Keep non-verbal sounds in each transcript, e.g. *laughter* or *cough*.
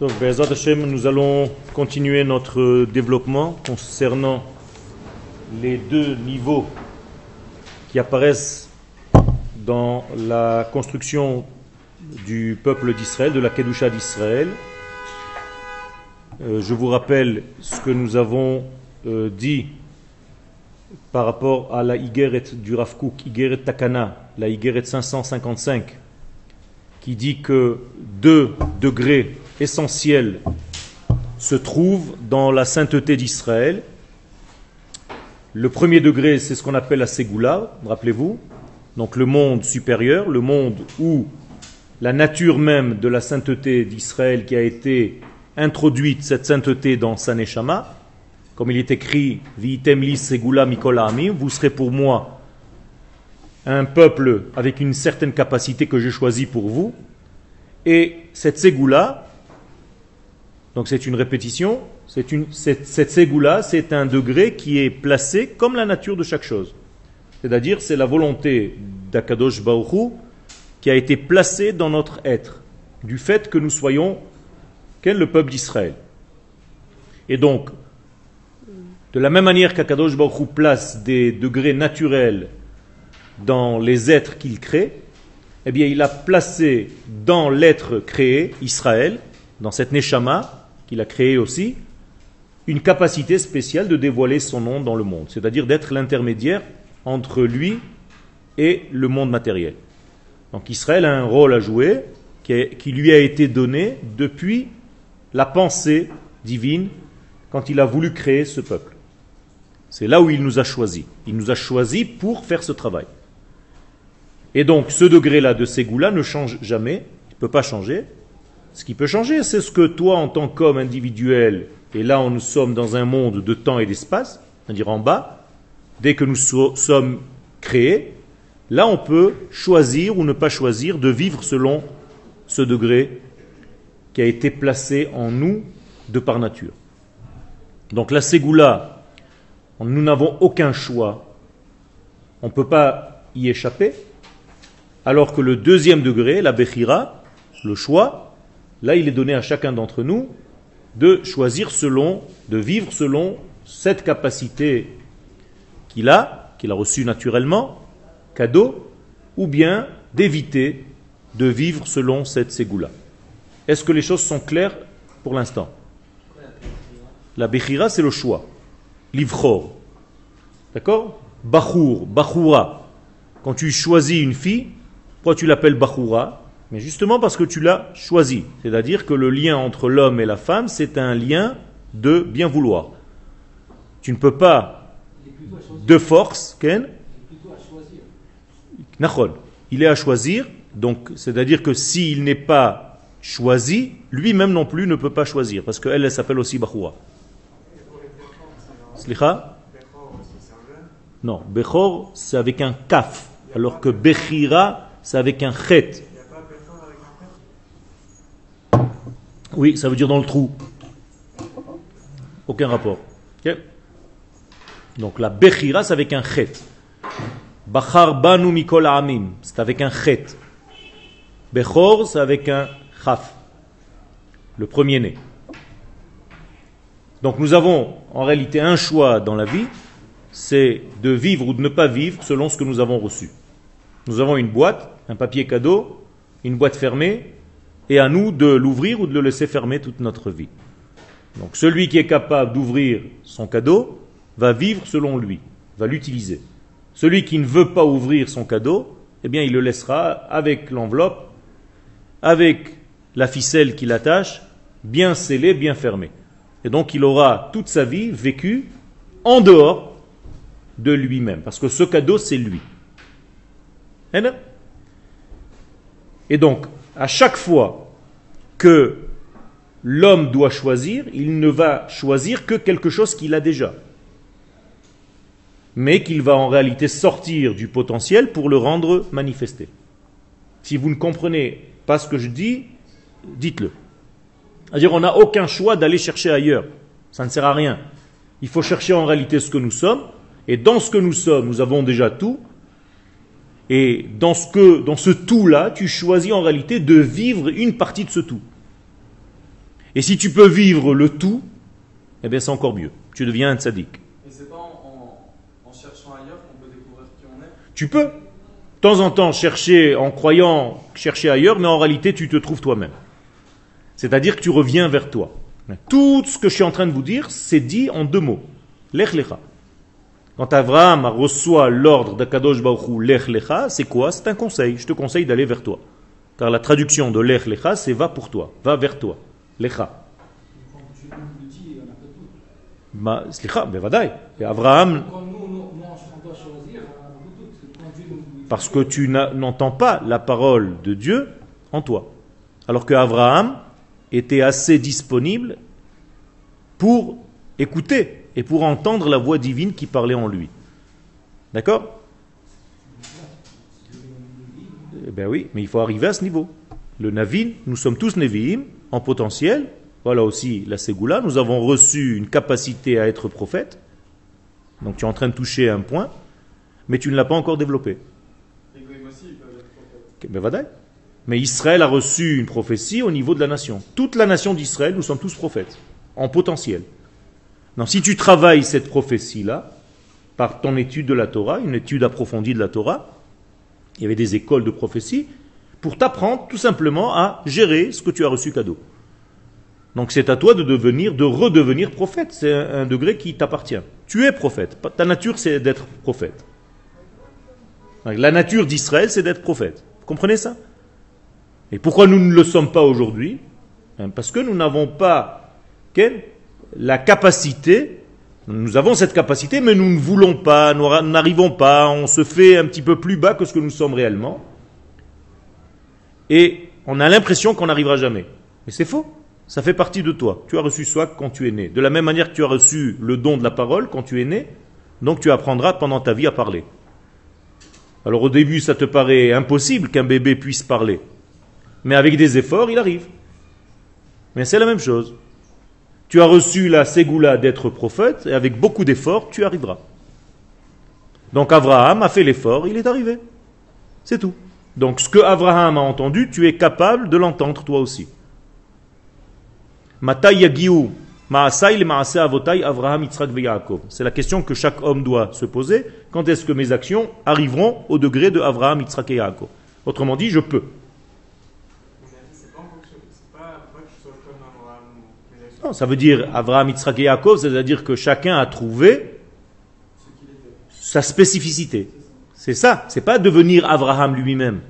Donc, Hashem, nous allons continuer notre développement concernant les deux niveaux qui apparaissent dans la construction du peuple d'Israël, de la Kedusha d'Israël. Euh, je vous rappelle ce que nous avons euh, dit par rapport à la Igeret du Rav Kook, Igeret Takana, la Igeret 555, qui dit que deux degrés essentiels se trouvent dans la sainteté d'Israël. Le premier degré, c'est ce qu'on appelle la Ségoula, rappelez-vous, donc le monde supérieur, le monde où la nature même de la sainteté d'Israël qui a été introduite, cette sainteté dans sa Neshama, comme il est écrit, vous serez pour moi un peuple avec une certaine capacité que j'ai choisi pour vous. Et cette ségoula, donc c'est une répétition, c'est une, cette, cette ségoula, c'est un degré qui est placé comme la nature de chaque chose. C'est-à-dire, c'est la volonté d'Akadosh Baruch qui a été placée dans notre être, du fait que nous soyons qu'est le peuple d'Israël. Et donc, de la même manière qu'Akadosh Baruch place des degrés naturels dans les êtres qu'il crée, eh bien, il a placé dans l'être créé, Israël, dans cette Neshama qu'il a créé aussi, une capacité spéciale de dévoiler son nom dans le monde, c'est-à-dire d'être l'intermédiaire entre lui et le monde matériel. Donc Israël a un rôle à jouer qui, qui lui a été donné depuis la pensée divine quand il a voulu créer ce peuple. C'est là où il nous a choisis. Il nous a choisis pour faire ce travail. Et donc ce degré-là de Ségoula ne change jamais, il ne peut pas changer. Ce qui peut changer, c'est ce que toi, en tant qu'homme individuel, et là nous sommes dans un monde de temps et d'espace, c'est-à-dire en bas, dès que nous sommes créés, là on peut choisir ou ne pas choisir de vivre selon ce degré qui a été placé en nous de par nature. Donc la Ségoula, nous n'avons aucun choix, on ne peut pas y échapper, alors que le deuxième degré, la Bechira, le choix, là il est donné à chacun d'entre nous de choisir selon, de vivre selon cette capacité qu'il a, qu'il a reçue naturellement, cadeau, ou bien d'éviter de vivre selon cette ségoula. Est-ce que les choses sont claires pour l'instant? La Bechira, c'est le choix. Livchor. D'accord? Bachour, Bachoura. Quand tu choisis une fille, pourquoi tu l'appelles Bachoura? Mais justement parce que tu l'as choisi. C'est-à-dire que le lien entre l'homme et la femme, c'est un lien de bien vouloir. Tu ne peux pas, de force, Ken Il est à choisir, donc c'est-à-dire que s'il n'est pas choisi, lui-même non plus ne peut pas choisir, parce qu'elle, elle, s'appelle aussi Bachoura. Slicha? Non, Bechor, c'est avec un kaf, alors que Bechira, c'est avec un chet. Oui, ça veut dire dans le trou. Aucun rapport. Donc la Bechira, c'est avec un chet. Bachar banu mikol amim, c'est avec un chet. Bechor, c'est avec un Chaf, le premier-né. Donc nous avons en réalité un choix dans la vie, c'est de vivre ou de ne pas vivre selon ce que nous avons reçu. Nous avons une boîte, un papier cadeau, une boîte fermée, et à nous de l'ouvrir ou de le laisser fermer toute notre vie. Donc celui qui est capable d'ouvrir son cadeau va vivre selon lui, va l'utiliser. Celui qui ne veut pas ouvrir son cadeau, eh bien il le laissera avec l'enveloppe, avec la ficelle qui l'attache, bien scellée, bien fermée. Et donc il aura toute sa vie vécu en dehors de lui-même, parce que ce cadeau, c'est lui. Et donc, à chaque fois que l'homme doit choisir, il ne va choisir que quelque chose qu'il a déjà, mais qu'il va en réalité sortir du potentiel pour le rendre manifesté. Si vous ne comprenez pas ce que je dis, dites-le. C'est-à-dire on n'a aucun choix d'aller chercher ailleurs. Ça ne sert à rien. Il faut chercher en réalité ce que nous sommes. Et dans ce que nous sommes, nous avons déjà tout. Et dans ce, dans ce tout-là, tu choisis en réalité de vivre une partie de ce tout. Et si tu peux vivre le tout, eh bien c'est encore mieux. Tu deviens un tzaddik. Et c'est pas en, en- en cherchant ailleurs qu'on peut découvrir qui on est? Tu peux, de temps en temps, chercher en croyant chercher ailleurs, mais en réalité, tu te trouves toi-même. C'est-à-dire que tu reviens vers toi. Tout ce que je suis en train de vous dire, c'est dit en deux mots. Lech lecha. Quand Abraham reçoit l'ordre d'Akadosh Baruch Hu, Lech lecha, c'est quoi? C'est un conseil. Je te conseille d'aller vers toi. Car la traduction de Lech lecha, c'est va pour toi, va vers toi. Lecha. Ben Dieu nous le dit. Parce que tu n'entends pas la parole de Dieu en toi. Alors que Abraham était assez disponible pour écouter et pour entendre la voix divine qui parlait en lui. D'accord? Eh bien oui, mais il faut arriver à ce niveau. Le Navin, nous sommes tous Nevi'im en potentiel. Voilà aussi la Ségoula. Nous avons reçu une capacité à être prophète. Donc tu es en train de toucher un point, mais tu ne l'as pas encore développé. Mais Israël a reçu une prophétie au niveau de la nation. Toute la nation d'Israël, nous sommes tous prophètes, en potentiel. Donc si tu travailles cette prophétie-là, par ton étude de la Torah, une étude approfondie de la Torah, il y avait des écoles de prophétie, pour t'apprendre tout simplement à gérer ce que tu as reçu cadeau. Donc c'est à toi de devenir, de redevenir prophète. C'est un, degré qui t'appartient. Tu es prophète. Ta nature, c'est d'être prophète. La nature d'Israël, c'est d'être prophète. Vous comprenez ça? Et pourquoi nous ne le sommes pas aujourd'hui? Hein, Parce que nous n'avons pas quelle? La capacité, nous avons cette capacité, mais nous ne voulons pas, nous n'arrivons pas, on se fait un petit peu plus bas que ce que nous sommes réellement. Et on a l'impression qu'on n'arrivera jamais. Mais c'est faux. Ça fait partie de toi. Tu as reçu soi quand tu es né. De la même manière que tu as reçu le don de la parole quand tu es né, donc tu apprendras pendant ta vie à parler. Alors au début, ça te paraît impossible qu'un bébé puisse parler. Mais avec des efforts, il arrive. Mais c'est la même chose. Tu as reçu la ségoula d'être prophète, et avec beaucoup d'efforts, tu arriveras. Donc Abraham a fait l'effort, il est arrivé. C'est tout. Donc ce que Abraham a entendu, tu es capable de l'entendre toi aussi. C'est la question que chaque homme doit se poser. Quand est-ce que mes actions arriveront au degré de Avraham, Yitzhak et Yaakov? Autrement dit, je peux. Abraham Non, ça veut dire Avraham, Yitzhak et Yaakov, c'est-à-dire que chacun a trouvé sa spécificité. C'est ça, c'est pas devenir Abraham lui-même.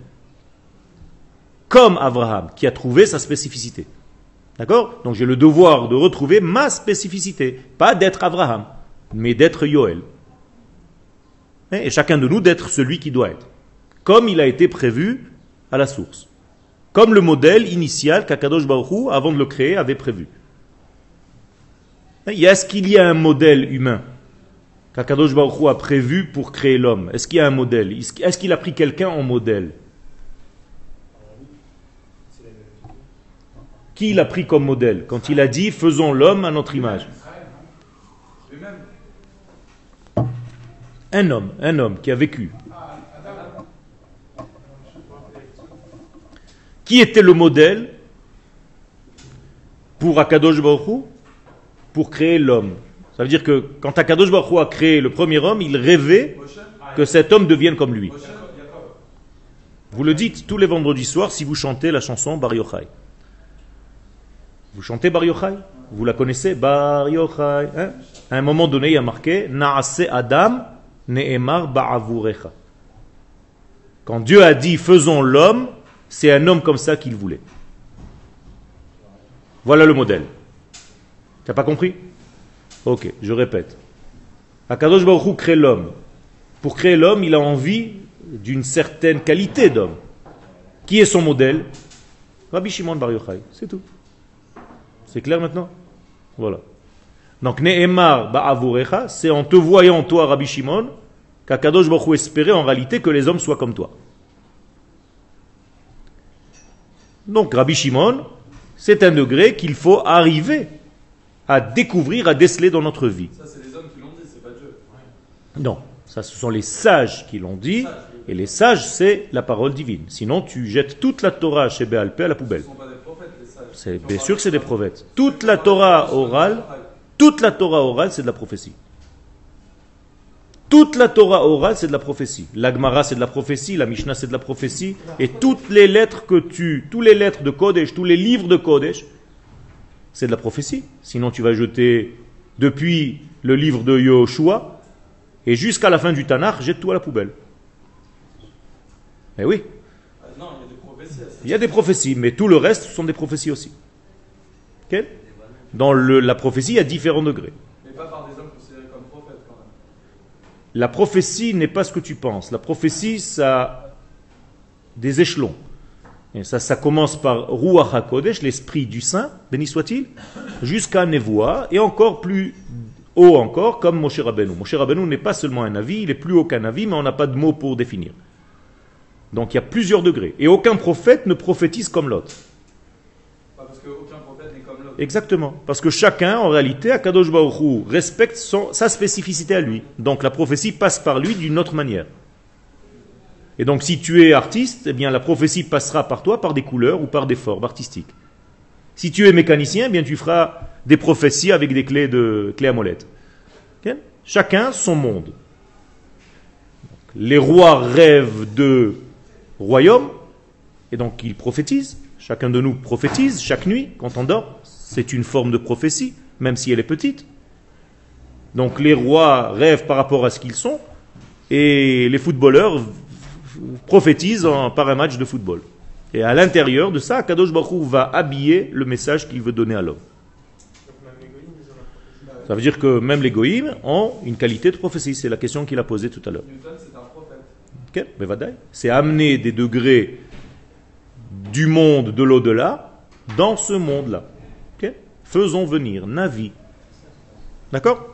Comme Abraham, qui a trouvé sa spécificité. D'accord? Donc j'ai le devoir de retrouver ma spécificité. Pas d'être Abraham, mais d'être Yoel. Et chacun de nous d'être celui qui doit être. Comme il a été prévu à la source. Comme le modèle initial qu'Akadosh Baruch Hu, avant de le créer, avait prévu. Et Est-ce qu'il y a un modèle humain? qu'Akadosh Baruch a prévu pour créer l'homme Est-ce qu'il y a un modèle? Est-ce qu'il a pris quelqu'un en modèle? Qui l'a pris comme modèle? Quand il a dit faisons l'homme à notre image. Un homme, un homme qui a vécu. Qui était le modèle pour Akadosh Baruch Pour créer l'homme. Ça veut dire que quand Akadosh Baruch a créé le premier homme, il rêvait que cet homme devienne comme lui. Vous le dites tous les vendredis soirs si vous chantez la chanson Bar Yochai. Vous chantez Bar Yochai? Vous la connaissez? Bar Yochai hein? À un moment donné, il y a marqué Naase Adam Ne'emar Ba'avurecha. Quand Dieu a dit faisons l'homme, c'est un homme comme ça qu'il voulait. Voilà le modèle. Tu n'as pas compris? Ok, je répète. Akadosh Baruch crée l'homme. Pour créer l'homme, il a envie d'une certaine qualité d'homme. Qui est son modèle? Rabbi Shimon Bar Yochai, c'est tout. C'est clair maintenant? Voilà. Donc Ne'emar Ba'avurecha, c'est en te voyant toi, Rabbi Shimon, qu'Akadosh Baruch espérait en réalité que les hommes soient comme toi. Donc Rabbi Shimon, c'est un degré qu'il faut arriver à découvrir, à déceler dans notre vie. Ça, c'est les hommes qui l'ont dit, c'est pas Dieu. Non, ça ce sont les sages qui l'ont dit, et les sages c'est la parole divine. Sinon tu jettes toute la Torah chez Béalpé à la poubelle. ne sont pas des prophètes, les sages. c'est bien sûr que c'est des prophètes. Toute la Torah orale, toute la Torah orale, c'est de la prophétie. Toute la Torah orale, c'est de la prophétie. L'Agmara, c'est de la prophétie. La Mishnah, c'est de la prophétie. Et toutes les lettres que tu, tous les lettres de Kodesh, tous les livres de Kodesh, c'est de la prophétie. Sinon, tu vas jeter depuis le livre de Yoshua et jusqu'à la fin du Tanakh, jette tout à la poubelle. Mais oui, Ah non, il y a des prophéties. à ça. il y a des prophéties, mais tout le reste sont des prophéties aussi. Ok? Dans le- la prophétie, il y a différents degrés. Mais pas par des hommes considérés comme prophètes quand même. La prophétie n'est pas ce que tu penses. La prophétie, ça a des échelons. Et ça, ça commence par Ruach HaKodesh, l'esprit du saint, béni soit-il, jusqu'à Nevoa, et encore plus haut encore, comme Moshe Rabbeinu. Moshe Rabbeinu n'est pas seulement un avis, il est plus haut qu'un avis, mais on n'a pas de mots pour définir. Donc il y a plusieurs degrés. Et aucun prophète ne prophétise comme l'autre. Pas parce qu'aucun prophète n'est comme l'autre. Exactement. Parce que chacun, en réalité, Akadosh Baruch Hu, respecte son- sa spécificité à lui. Donc la prophétie passe par lui d'une autre manière. Et donc si tu es artiste, eh bien la prophétie passera par toi par des couleurs ou par des formes artistiques. Si tu es mécanicien, eh bien tu feras des prophéties avec des clés, de, clés à molette. Chacun son monde. Les rois rêvent de royaume, et donc ils prophétisent. Chacun de nous prophétise chaque nuit quand on dort. C'est une forme de prophétie, même si elle est petite. Donc les rois rêvent par rapport à ce qu'ils sont, et les footballeurs en- par un match de football. Et à l'intérieur de ça, Kadosh Baruch va habiller le message qu'il veut donner à l'homme. Ça veut dire que même les goïms ont une qualité de prophétie. C'est la question qu'il a posée tout à l'heure. C'est amener des degrés du monde de l'au-delà dans ce monde-là. Ok Faisons venir Navi. D'accord?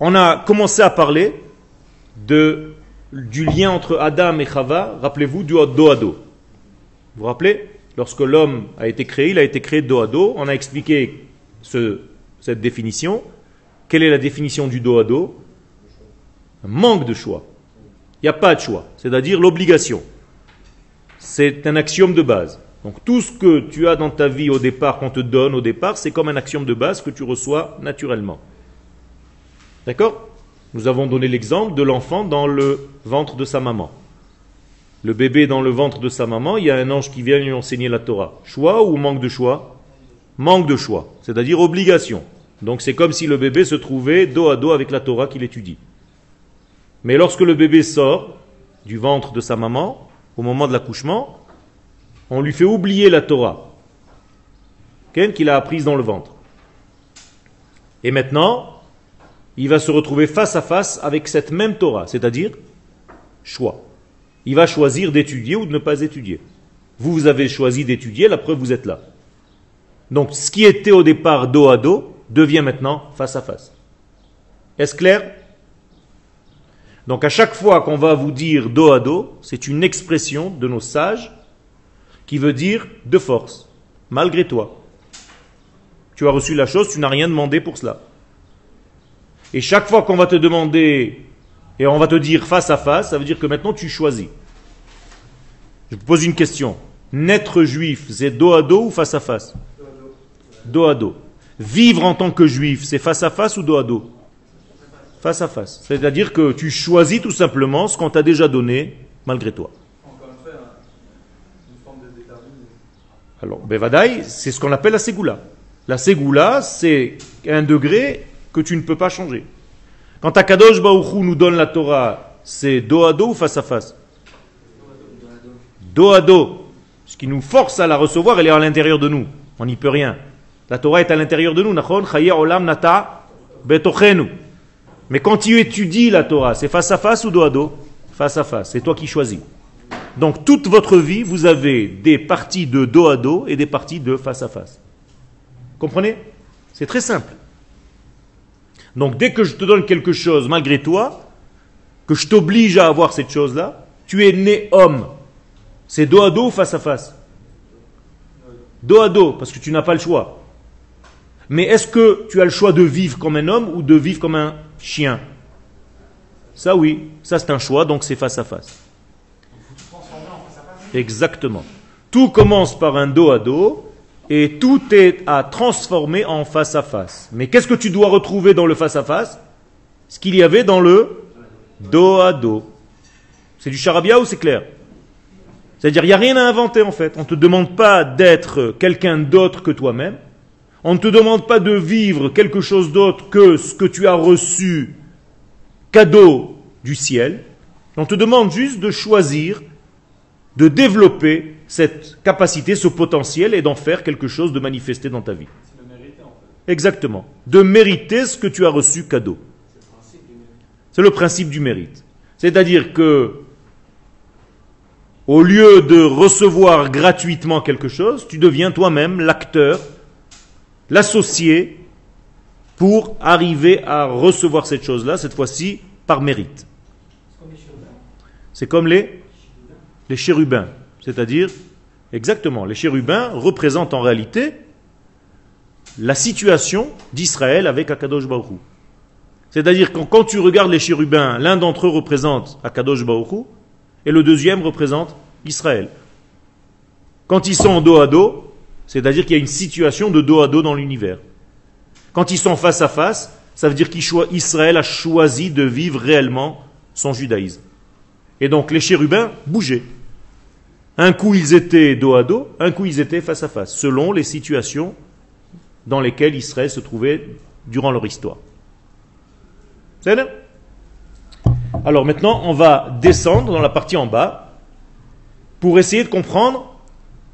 On a commencé à parler du lien entre Adam et Chava, rappelez-vous, du dos à dos. Vous vous rappelez? Lorsque l'homme a été créé, il a été créé dos à dos. On a expliqué ce- cette définition. Quelle est la définition du dos à dos Un manque de choix. Il n'y a pas de choix, c'est-à-dire l'obligation. C'est un axiome de base. Donc tout ce que tu as dans ta vie au départ, qu'on te donne au départ, c'est comme un axiome de base que tu reçois naturellement. D'accord? Nous avons donné l'exemple de l'enfant dans le ventre de sa maman. Le bébé dans le ventre de sa maman, il y a un ange qui vient lui enseigner la Torah. Choix ou manque de choix? Manque de choix, c'est-à-dire obligation. Donc c'est comme si le bébé se trouvait dos à dos avec la Torah qu'il étudie. Mais lorsque le bébé sort du ventre de sa maman, au moment de l'accouchement, on lui fait oublier la Torah qu'il a apprise dans le ventre. Et maintenant, il va se retrouver face à face avec cette même Torah, c'est-à-dire choix. Il va choisir d'étudier ou de ne pas étudier. Vous, vous avez choisi d'étudier, la preuve, vous êtes là. Donc, ce qui était au départ dos à dos devient maintenant face à face. Est-ce clair? Donc, à chaque fois qu'on va vous dire dos à dos, c'est une expression de nos sages qui veut dire de force, malgré toi. Tu as reçu la chose, tu n'as rien demandé pour cela. Et chaque fois qu'on va te demander et on va te dire face à face, ça veut dire que maintenant tu choisis. Je vous pose une question. Naître juif, c'est dos à dos ou face à face? Dos à dos. Vivre en tant que juif, c'est face à face ou dos à dos? Face à face. C'est-à-dire que tu choisis tout simplement ce qu'on t'a déjà donné malgré toi. Hein, une forme de déterminisme. Alors, Bevadaï, c'est ce qu'on appelle la ségoula. La ségoula, c'est un degré que tu ne peux pas changer. Quand Akadosh Baruch Hu nous donne la Torah, c'est dos à dos ou face à face Dos à dos. Ce qui nous force à la recevoir, elle est à l'intérieur de nous. On n'y peut rien. La Torah est à l'intérieur de nous. Mais quand tu étudies la Torah, c'est face à face ou dos à dos Face à face. C'est toi qui choisis. Donc toute votre vie, vous avez des parties de dos à dos et des parties de face à face. Comprenez? C'est très simple. Donc dès que je te donne quelque chose malgré toi, que je t'oblige à avoir cette chose-là, tu es né homme. C'est dos à dos ou face à face? Dos à dos, parce que tu n'as pas le choix. Mais est-ce que tu as le choix de vivre comme un homme ou de vivre comme un chien? Ça oui, ça c'est un choix, donc c'est face à face. Exactement. Tout commence par un dos à dos et tout est à transformer en face à face. Mais qu'est-ce que tu dois retrouver dans le face à face Ce qu'il y avait dans le dos à dos. C'est du charabia ou c'est clair? C'est-à-dire, il n'y a rien à inventer en fait. On ne te demande pas d'être quelqu'un d'autre que toi-même. On ne te demande pas de vivre quelque chose d'autre que ce que tu as reçu cadeau du ciel. On te demande juste de choisir, de développer cette capacité, ce potentiel et d'en faire quelque chose de manifesté dans ta vie. Exactement. De mériter ce que tu as reçu cadeau. C'est le principe du mérite. C'est-à-dire que, au lieu de recevoir gratuitement quelque chose, tu deviens toi-même l'acteur, l'associé, pour arriver à recevoir cette chose-là, cette fois-ci par mérite. C'est comme les, les chérubins. C'est-à-dire, exactement, les chérubins représentent en réalité la situation d'Israël avec Akadosh Baruch. C'est-à-dire que quand tu regardes les chérubins, l'un d'entre eux représente Akadosh Baruch et le deuxième représente Israël. Quand ils sont dos à dos, c'est-à-dire qu'il y a une situation de dos à dos dans l'univers. Quand ils sont face à face, ça veut dire qu'Israël a choisi de vivre réellement son judaïsme. Et donc les chérubins bougeaient. Un coup ils étaient dos à dos, un coup ils étaient face à face, selon les situations dans lesquelles Israël se trouvait durant leur histoire. C'est Alors maintenant, on va descendre dans la partie en bas pour essayer de comprendre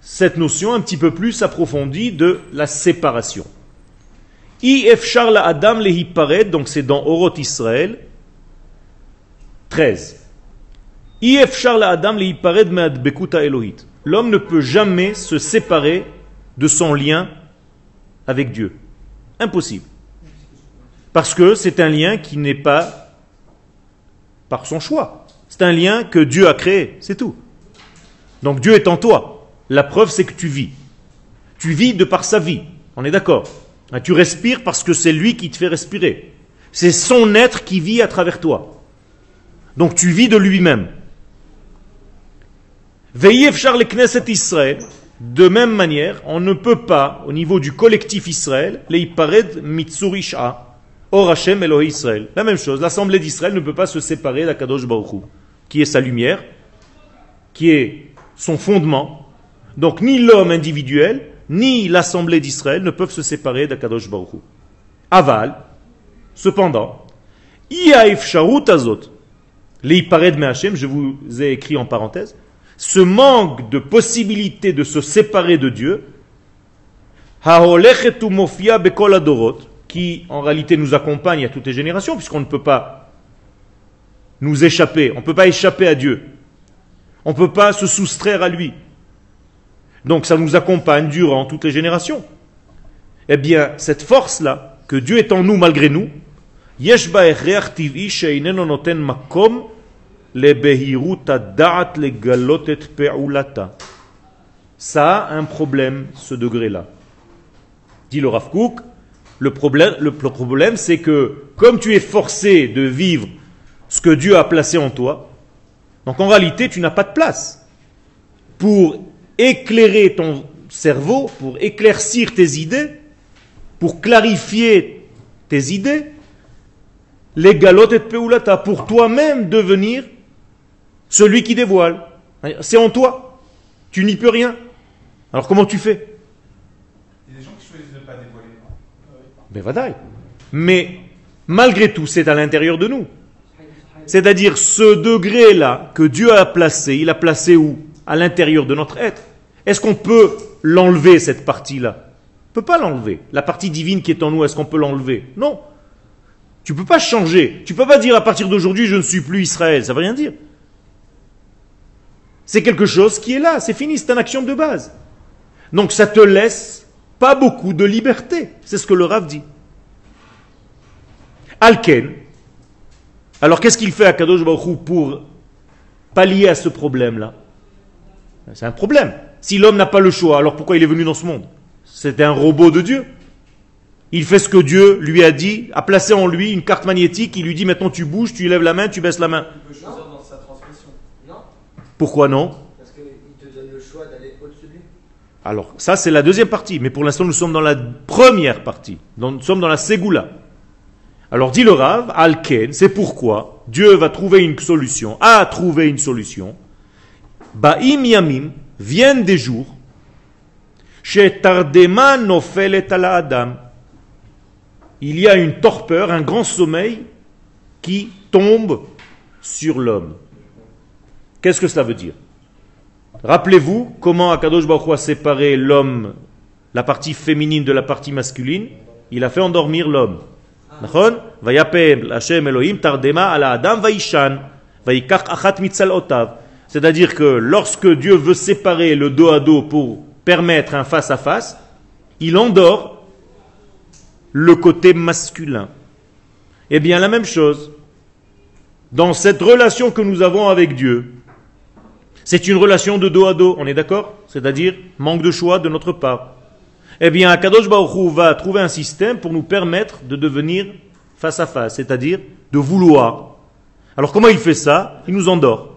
cette notion un petit peu plus approfondie de la séparation. If Charla Adam lehipared, donc c'est dans Oroth Israël 13. If Charla Adam lehipared me'adbekuta Elohit. L'homme ne peut jamais se séparer de son lien avec Dieu. Impossible. Parce que c'est un lien qui n'est pas par son choix. C'est un lien que Dieu a créé, c'est tout. Donc Dieu est en toi. La preuve, c'est que tu vis. Tu vis de par sa vie. On est d'accord Hein, Tu respires parce que c'est lui qui te fait respirer. C'est son être qui vit à travers toi. Donc tu vis de lui-même. Veillez Charles Knesset Israël. De même manière, on ne peut pas, au niveau du collectif Israël, les Ipared Mitsurisha, Or Hashem Israël. La même chose, l'assemblée d'Israël ne peut pas se séparer d'Akadosh Baruch qui est sa lumière, qui est son fondement. Donc ni l'homme individuel, ni l'assemblée d'Israël ne peuvent se séparer d'Akadosh Baruch. Aval, cependant, Iaif Sharut Azot, les Ipared je vous ai écrit en parenthèse, ce manque de possibilité de se séparer de Dieu, qui en réalité nous accompagne à toutes les générations, puisqu'on ne peut pas nous échapper, on ne peut pas échapper à Dieu, on ne peut pas se soustraire à lui. Donc ça nous accompagne durant toutes les générations. Eh bien, cette force-là, que Dieu est en nous malgré nous, Ça a un problème, ce degré-là. Dit le Rav Kook, le problème, le problème c'est que comme tu es forcé de vivre ce que Dieu a placé en toi, donc en réalité tu n'as pas de place pour éclairer ton cerveau, pour éclaircir tes idées, pour clarifier tes idées, les galotes et peulata, pour toi-même devenir celui qui dévoile. C'est en toi. Tu n'y peux rien. Alors comment tu fais? Il y a des gens qui choisissent de ne pas dévoiler. Ben vadaï. Mais malgré tout, c'est à l'intérieur de nous. C'est-à-dire ce degré-là que Dieu a placé, il a placé où? À l'intérieur de notre être. Est-ce qu'on peut l'enlever, cette partie-là? On ne peut pas l'enlever. La partie divine qui est en nous, est-ce qu'on peut l'enlever? Non. Tu ne peux pas changer. Tu ne peux pas dire à partir d'aujourd'hui, je ne suis plus Israël. Ça ne veut rien dire. C'est quelque chose qui est là. C'est fini. C'est un action de base. Donc ça te laisse pas beaucoup de liberté. C'est ce que le Rav dit. Alken. Alors qu'est-ce qu'il fait à Kadosh Baruch pour pallier à ce problème-là? C'est un problème. Si l'homme n'a pas le choix, alors pourquoi il est venu dans ce monde? C'est un robot de Dieu. Il fait ce que Dieu lui a dit, a placé en lui une carte magnétique, il lui dit maintenant tu bouges, tu lèves la main, tu baisses la main. Pourquoi non parce qu'il te Alors, ça c'est la deuxième partie, mais pour l'instant nous sommes dans la première partie. Nous sommes dans la Ségoula. Alors dit le Rav, Alken, c'est pourquoi Dieu va trouver une solution, a trouvé une solution. Ba'im yamim, viennent des jours, Adam. Il y a une torpeur, un grand sommeil qui tombe sur l'homme. Qu'est-ce que cela veut dire? Rappelez-vous comment Akadosh Baruch a séparé l'homme, la partie féminine de la partie masculine. Il a fait endormir l'homme. C'est-à-dire que lorsque Dieu veut séparer le dos à dos pour permettre un face à face, il endort le côté masculin. Eh bien, la même chose, dans cette relation que nous avons avec Dieu, c'est une relation de dos à dos, on est d'accord? C'est-à-dire manque de choix de notre part. Eh bien, Kadosh Baruch va trouver un système pour nous permettre de devenir face à face, c'est-à-dire de vouloir. Alors comment il fait ça? Il nous endort.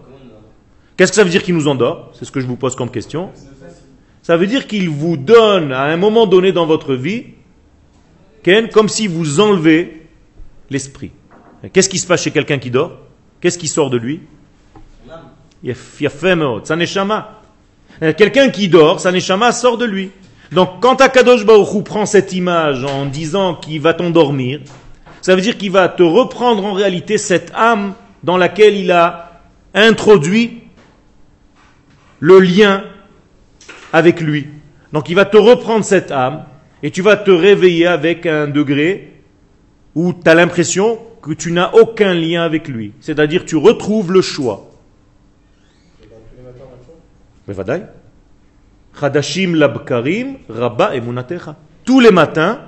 Qu'est-ce que ça veut dire qu'il nous endort? C'est ce que je vous pose comme question. Ça veut dire qu'il vous donne à un moment donné dans votre vie, comme si vous enlevez l'esprit. Qu'est-ce qui se passe chez quelqu'un qui dort? Qu'est-ce qui sort de lui? Sa neshama. Euh, Quelqu'un qui dort, sa neshama sort de lui. Donc quand Akadosh Baruch prend cette image en disant qu'il va t'endormir, ça veut dire qu'il va te reprendre en réalité cette âme dans laquelle il a introduit le lien avec lui. Donc il va te reprendre cette âme et tu vas te réveiller avec un degré où tu as l'impression que tu n'as aucun lien avec lui. C'est-à-dire tu retrouves le choix. בוודאי. חדשים לבקרים, רבה אמונתך. Tous les matins,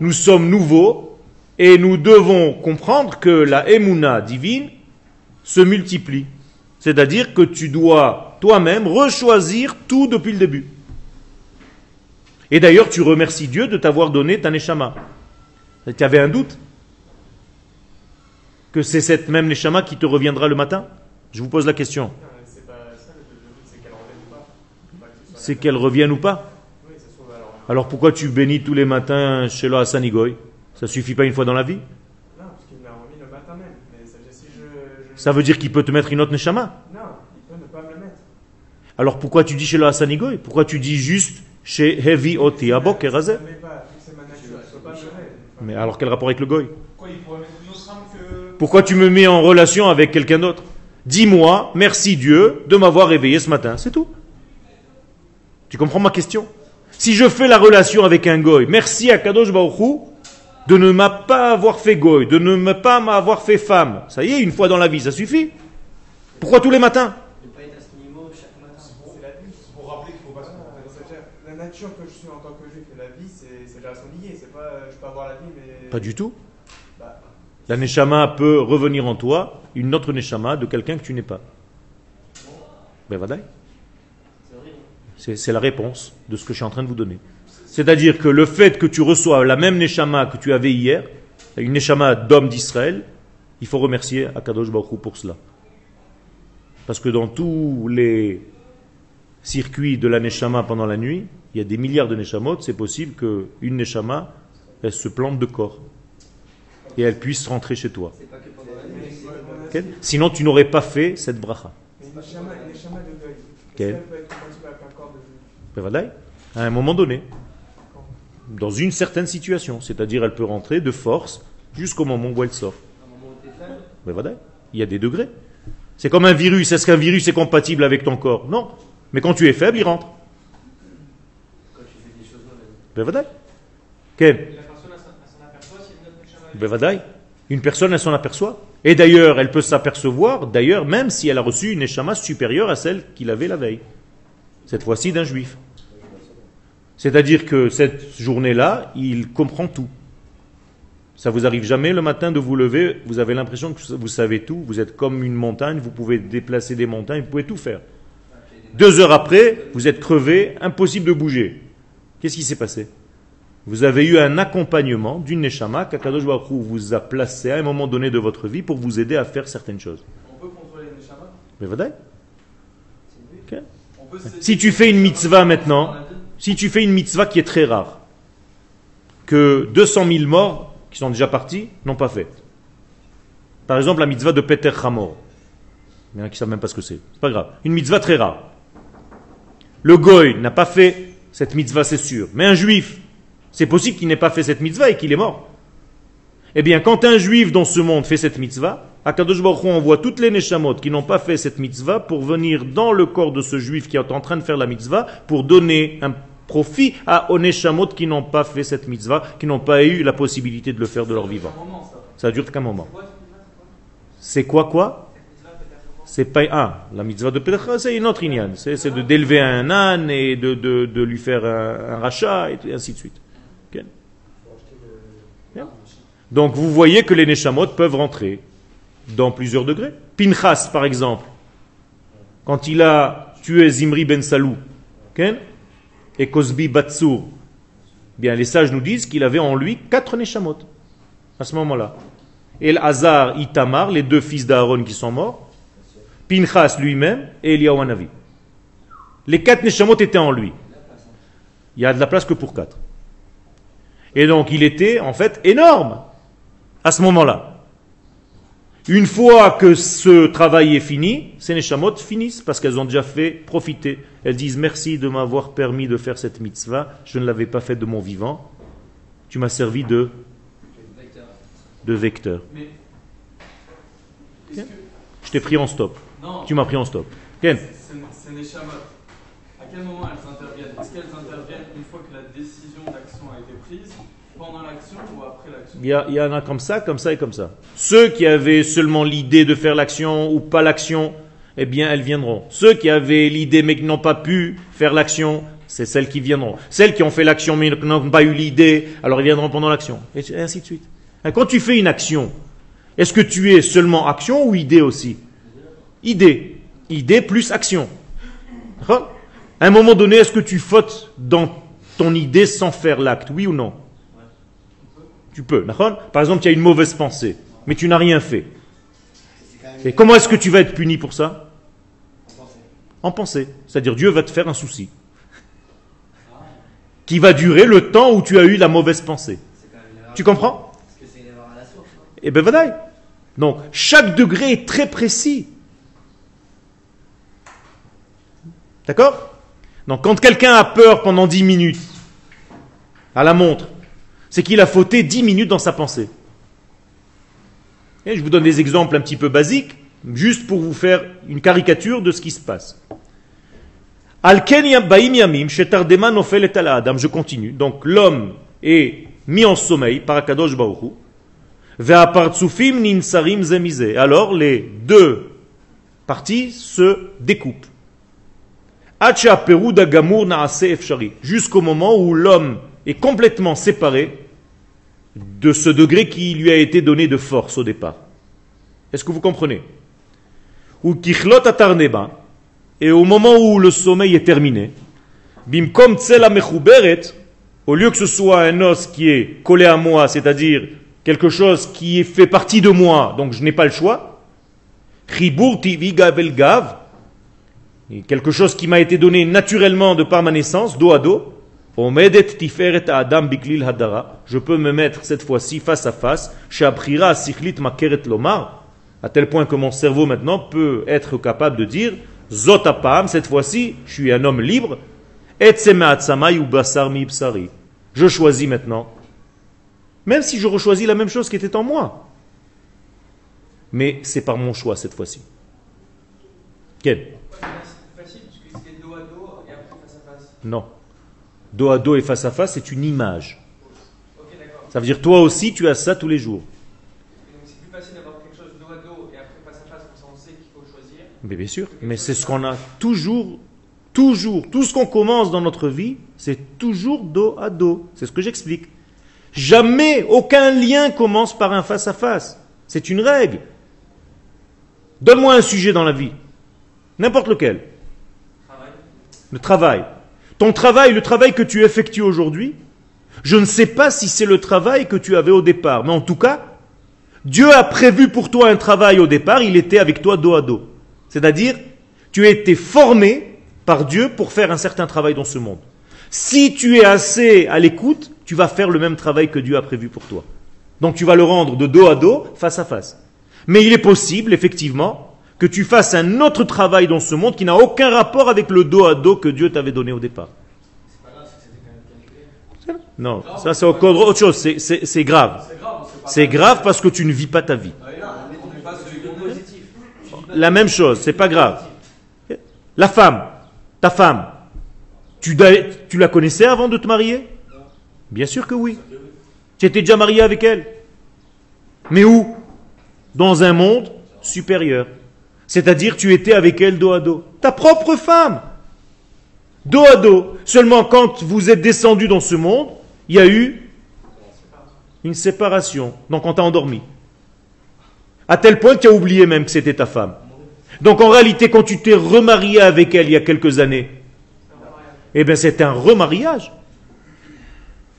nous sommes nouveaux et nous devons comprendre que la émouna divine se multiplie. C'est-à-dire que tu dois toi-même rechoisir tout depuis le début. Et d'ailleurs, tu remercies Dieu de t'avoir donné ta neshama. Tu avais un doute que c'est cette même neshama qui te reviendra le matin Je vous pose la question. C'est qu'elle revienne ou pas alors. Pourquoi tu bénis tous les matins chez le Hassan Igoy? Ça suffit pas une fois dans la vie? Non, parce qu'il me l'a remis le matin même. Mais ça veut dire si je. je- Ça veut dire qu'il peut te mettre une autre neshama? Non, il peut ne pas me le mettre. Alors pourquoi tu dis chez le Hassan Igoy? Pourquoi tu dis juste chez Heavy Oti Abok et Razé. Mais alors quel rapport avec le Goy? Quoi, il pourrait mettre une autre âme que. Pourquoi tu me mets en relation avec quelqu'un d'autre? Dis-moi, merci Dieu de m'avoir réveillé ce matin, c'est tout. Tu comprends ma question? Si je fais la relation avec un Goy, merci à Kadosh Baruch Hu de ne m'a pas avoir fait Goy, de ne me pas m'avoir fait femme. Ça y est, une fois dans la vie, ça suffit. Pourquoi tous les matins? Nature que je suis en tant que juif et la vie, c'est c'est déjà sont liées. C'est pas, euh, je peux avoir la vie, mais. Pas du tout. Bah, La Neshama peut revenir en toi, une autre Neshama de quelqu'un que tu n'es pas. Ben voilà. C'est la réponse de ce que je suis en train de vous donner. C'est-à-dire que le fait que tu reçois la même Neshama que tu avais hier, une Neshama d'homme d'Israël, il faut remercier Akadosh Baruch Hu pour cela. Parce que dans tous les circuits de la Neshama pendant la nuit, il y a des milliards de Neshamot, c'est possible qu'une Neshama, elle se plante de corps. Et elle puisse rentrer chez toi. Pas que pendant la nuit, Sinon, tu n'aurais pas fait cette bracha. mais une neshama, une neshama de deuil. À un moment donné, dans une certaine situation, c'est-à-dire elle peut rentrer de force jusqu'au moment où elle sort. Il y a des degrés. C'est comme un virus. Est-ce qu'un virus est compatible avec ton corps? Non. Mais quand tu es faible, il rentre. Quand tu fais des choses. Une personne, elle s'en aperçoit. Et d'ailleurs, elle peut s'apercevoir, d'ailleurs, même si elle a reçu une échama supérieure à celle qu'il avait la veille. Cette fois-ci d'un juif. C'est-à-dire que cette journée-là, il comprend tout. Ça vous arrive jamais le matin de vous lever, vous avez l'impression que vous savez tout, vous êtes comme une montagne, vous pouvez déplacer des montagnes, vous pouvez tout faire. Deux heures après, vous êtes crevé, impossible de bouger. Qu'est-ce qui s'est passé? Vous avez eu un accompagnement d'une neshama qu'Akadosh Baruch Hu vous a placé à un moment donné de votre vie pour vous aider à faire certaines choses. On peut contrôler les neshamas Mais voilà. Si tu fais une mitzvah maintenant, si tu fais une mitzvah qui est très rare, que 200 000 morts qui sont déjà partis n'ont pas fait. Par exemple, la mitzvah de Peter Hamor. Il y en a qui ne savent même pas ce que c'est. C'est pas grave. Une mitzvah très rare. Le goy n'a pas fait cette mitzvah, c'est sûr. Mais un juif, c'est possible qu'il n'ait pas fait cette mitzvah et qu'il est mort. Eh bien, quand un juif dans ce monde fait cette mitzvah, à Kadosh Baruch Hu envoie toutes les neshamot qui n'ont pas fait cette mitzvah pour venir dans le corps de ce juif qui est en train de faire la mitzvah pour donner un profit à aux neshamot qui n'ont pas fait cette mitzvah, qui n'ont pas eu la possibilité de le faire de leur vivant. Ça. Dure qu'un moment. C'est quoi quoi C'est pas un. La mitzvah de Pedach, c'est une autre inyan. C'est d'élever un âne et de, de, de lui faire un, un rachat et ainsi de suite. Donc vous voyez que les neshamot peuvent rentrer dans plusieurs degrés. Pinchas, par exemple, quand il a tué Zimri ben Salou, et Kozbi Batsour, bien les sages nous disent qu'il avait en lui quatre neshamot à ce moment-là. El Hazar, Itamar, les deux fils d'Aaron qui sont morts, Pinchas lui-même et Eliyahu Hanavi. Les quatre neshamot étaient en lui. Il y a de la place que pour quatre. Et donc il était en fait énorme à ce moment-là. Une fois que ce travail est fini, ces neshamot finissent parce qu'elles ont déjà fait profiter. Elles disent merci de m'avoir permis de faire cette mitzvah. Je ne l'avais pas fait de mon vivant. Tu m'as servi de, de vecteur. Mais. Est-ce que. Je t'ai pris en stop. Non, Tu m'as pris en stop. Ken. À quel moment elles interviennent? Est-ce qu'elles interviennent une fois que la décision d'action a été prise, pendant l'action ou après l'action? Il y, en a comme ça, comme ça et comme ça. Ceux qui avaient seulement l'idée de faire l'action ou pas l'action, eh bien, elles viendront. Ceux qui avaient l'idée mais qui n'ont pas pu faire l'action, c'est celles qui viendront. Celles qui ont fait l'action mais n'ont pas eu l'idée, alors ils viendront pendant l'action. Et ainsi de suite. Quand tu fais une action, est-ce que tu es seulement action ou idée aussi? Idée. Idée plus action. À un moment donné, est-ce que tu fautes dans ton idée sans faire l'acte Oui ou non? Tu peux. Par exemple, tu as une mauvaise pensée, mais tu n'as rien fait. Et comment est-ce que tu vas être puni pour ça? En pensée. C'est-à-dire Dieu va te faire un souci. Qui va durer le temps où tu as eu la mauvaise pensée. Tu comprends? Eh bien, voilà. Donc, chaque degré est très précis. D'accord? Donc, quand quelqu'un a peur pendant 10 minutes, à la montre, c'est qu'il a fauté 10 minutes dans sa pensée. Et je vous donne des exemples un petit peu basiques, juste pour vous faire une caricature de ce qui se passe. Je continue. Donc, l'homme est mis en sommeil par Akadosh Baruch Hu. Ve'apartsufim ninsarim zemize. Alors les deux parties se découpent. Jusqu'au moment où l'homme est complètement séparé de ce degré qui lui a été donné de force au départ. Est-ce que vous comprenez? Ou kichlot atarneba. Et au moment où le sommeil est terminé, bimkom tsela mechuberet, au lieu que ce soit un os qui est collé à moi, c'est-à-dire quelque chose qui fait partie de moi, donc je n'ai pas le choix, chibur quelque chose qui m'a été donné naturellement de par ma naissance, dos à dos, omedet tiferet adam biklil hadara, je peux me mettre cette fois-ci face à face, à tel point que mon cerveau maintenant peut être capable de dire, zotapam, cette fois-ci, je suis un homme libre. Je choisis maintenant. Même si je rechoisis la même chose qui était en moi. Mais c'est par mon choix cette fois-ci. Quel C'est facile puisque c'était dos à dos et après face à face. Non. Dos à dos et face à face, c'est une image. Ça veut dire toi aussi, tu as ça tous les jours. Mais bien sûr. Mais c'est ce qu'on a toujours, toujours, tout ce qu'on commence dans notre vie, c'est toujours dos à dos. C'est ce que j'explique. Jamais aucun lien commence par un face à face. C'est une règle. Donne-moi un sujet dans la vie. N'importe lequel. Travail. Le travail. Ton travail, le travail que tu effectues aujourd'hui, je ne sais pas si c'est le travail que tu avais au départ. Mais en tout cas, Dieu a prévu pour toi un travail au départ, il était avec toi dos à dos. C'est-à-dire, tu as été formé par Dieu pour faire un certain travail dans ce monde. Si tu es assez à l'écoute, tu vas faire le même travail que Dieu a prévu pour toi. Donc tu vas le rendre de dos à dos, face à face. Mais il est possible, effectivement, que tu fasses un autre travail dans ce monde qui n'a aucun rapport avec le dos à dos que Dieu t'avait donné au départ. Non, ça c'est encore autre chose, c'est- grave. C'est grave, parce que tu ne vis pas ta vie. La même chose, c'est pas grave. La femme, ta femme, tu, tu la connaissais avant de te marier? Bien sûr que oui. Tu étais déjà marié avec elle. Mais où? Dans un monde supérieur. C'est-à-dire tu étais avec elle dos à dos. Ta propre femme. Dos à dos. Seulement quand vous êtes descendu dans ce monde, il y a eu une séparation. Donc on t'a endormi. À tel point que tu as oublié même que c'était ta femme. Donc en réalité, quand tu t'es remarié avec elle il y a quelques années, eh bien c'est un remariage.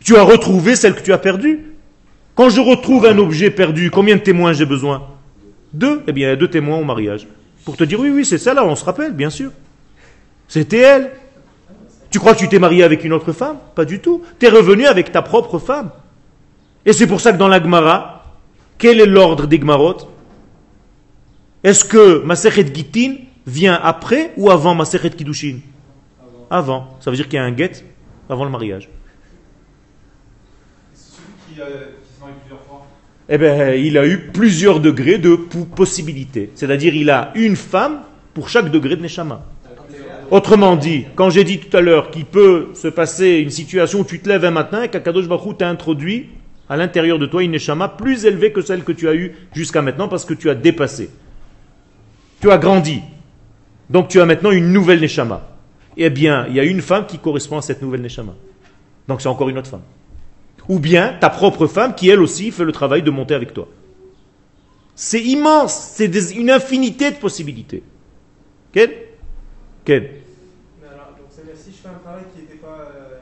Tu as retrouvé celle que tu as perdue. Quand je retrouve un objet perdu, combien de témoins j'ai besoin? Deux? Eh bien, il y a deux témoins au mariage. Pour te dire, oui, oui, c'est ça là, on se rappelle, bien sûr. C'était elle. Tu crois que tu t'es marié avec une autre femme? Pas du tout. Tu es revenu avec ta propre femme. Et c'est pour ça que dans la Gemara, quel est l'ordre des Gemarot Est-ce que Masechet Gitin vient après ou avant Masechet Kiddushin? Avant. Ça veut dire qu'il y a un get avant le mariage. Celui qui, euh, se plusieurs fois. Eh bien, il a eu plusieurs degrés de possibilités. C'est-à-dire, il a une femme pour chaque degré de Neshama. Autrement dit, quand j'ai dit tout à l'heure qu'il peut se passer une situation où tu te lèves un matin et qu'Akadosh Baruch t'a introduit à l'intérieur de toi une Neshama plus élevée que celle que tu as eue jusqu'à maintenant parce que tu as dépassé. Tu as grandi. Donc tu as maintenant une nouvelle Neshama. Eh bien, il y a une femme qui correspond à cette nouvelle Neshama. Donc c'est encore une autre femme. Ou bien ta propre femme qui elle aussi fait le travail de monter avec toi. C'est immense, c'est des- une infinité de possibilités. Quel Quel qui euh,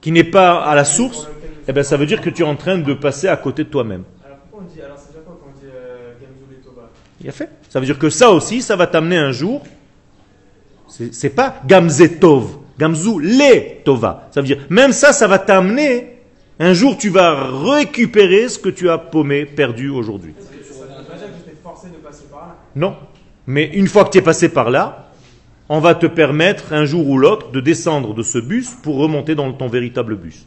Qui n'est pas à la source, eh ben, ça veut dire que tu es en train de passer à côté de toi-même. Alors pourquoi on dit. Alors c'est déjà quoi quand on dit euh, Il a fait. Ça veut dire que ça aussi, ça va t'amener un jour. C'est c'est pas Gamzetov, Gamzou le Tova. Ça veut dire, même ça, ça va t'amener. Un jour, tu vas récupérer ce que tu as paumé, perdu aujourd'hui. Non. Mais une fois que tu es passé par là, on va te permettre un jour ou l'autre de descendre de ce bus pour remonter dans ton véritable bus.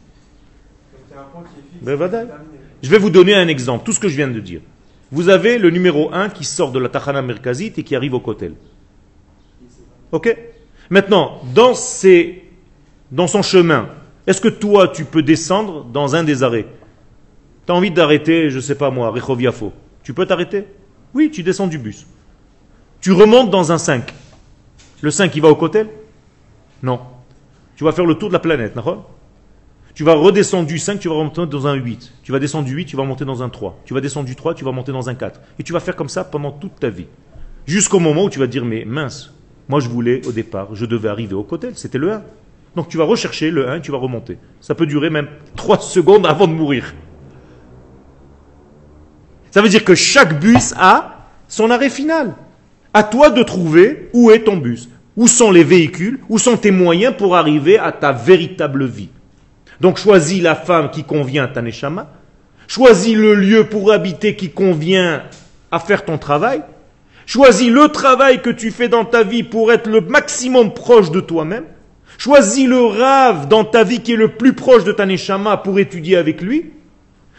Ben. Je vais vous donner un exemple, tout ce que je viens de dire. Vous avez le numéro 1 qui sort de la Tahana Merkazit et qui arrive au Kotel. Ok? Maintenant, dans son chemin, est-ce que toi, tu peux descendre dans un des arrêts Tu as envie d'arrêter, je sais pas moi, Rechoviafo. Tu peux t'arrêter Oui, tu descends du bus. Tu remontes dans un 5. Le 5, il va au Kotel Non. Tu vas faire le tour de la planète, d'accord tu vas redescendre du 5, tu vas remonter dans un 8. Tu vas descendre du 8, tu vas monter dans un 3. Tu vas descendre du 3, tu vas monter dans un 4. Et tu vas faire comme ça pendant toute ta vie. Jusqu'au moment où tu vas dire, mais mince, moi je voulais au départ, je devais arriver au côté, c'était le 1. Donc tu vas rechercher le 1, tu vas remonter. Ça peut durer même 3 *laughs* secondes avant de mourir. Ça veut dire que chaque bus a son arrêt final. À toi de trouver où est ton bus. Où sont les véhicules, où sont tes moyens pour arriver à ta véritable vie. Donc choisis la femme qui convient à ta neshama, choisis le lieu pour habiter qui convient à faire ton travail, choisis le travail que tu fais dans ta vie pour être le maximum proche de toi-même, choisis le rave dans ta vie qui est le plus proche de ta neshama pour étudier avec lui,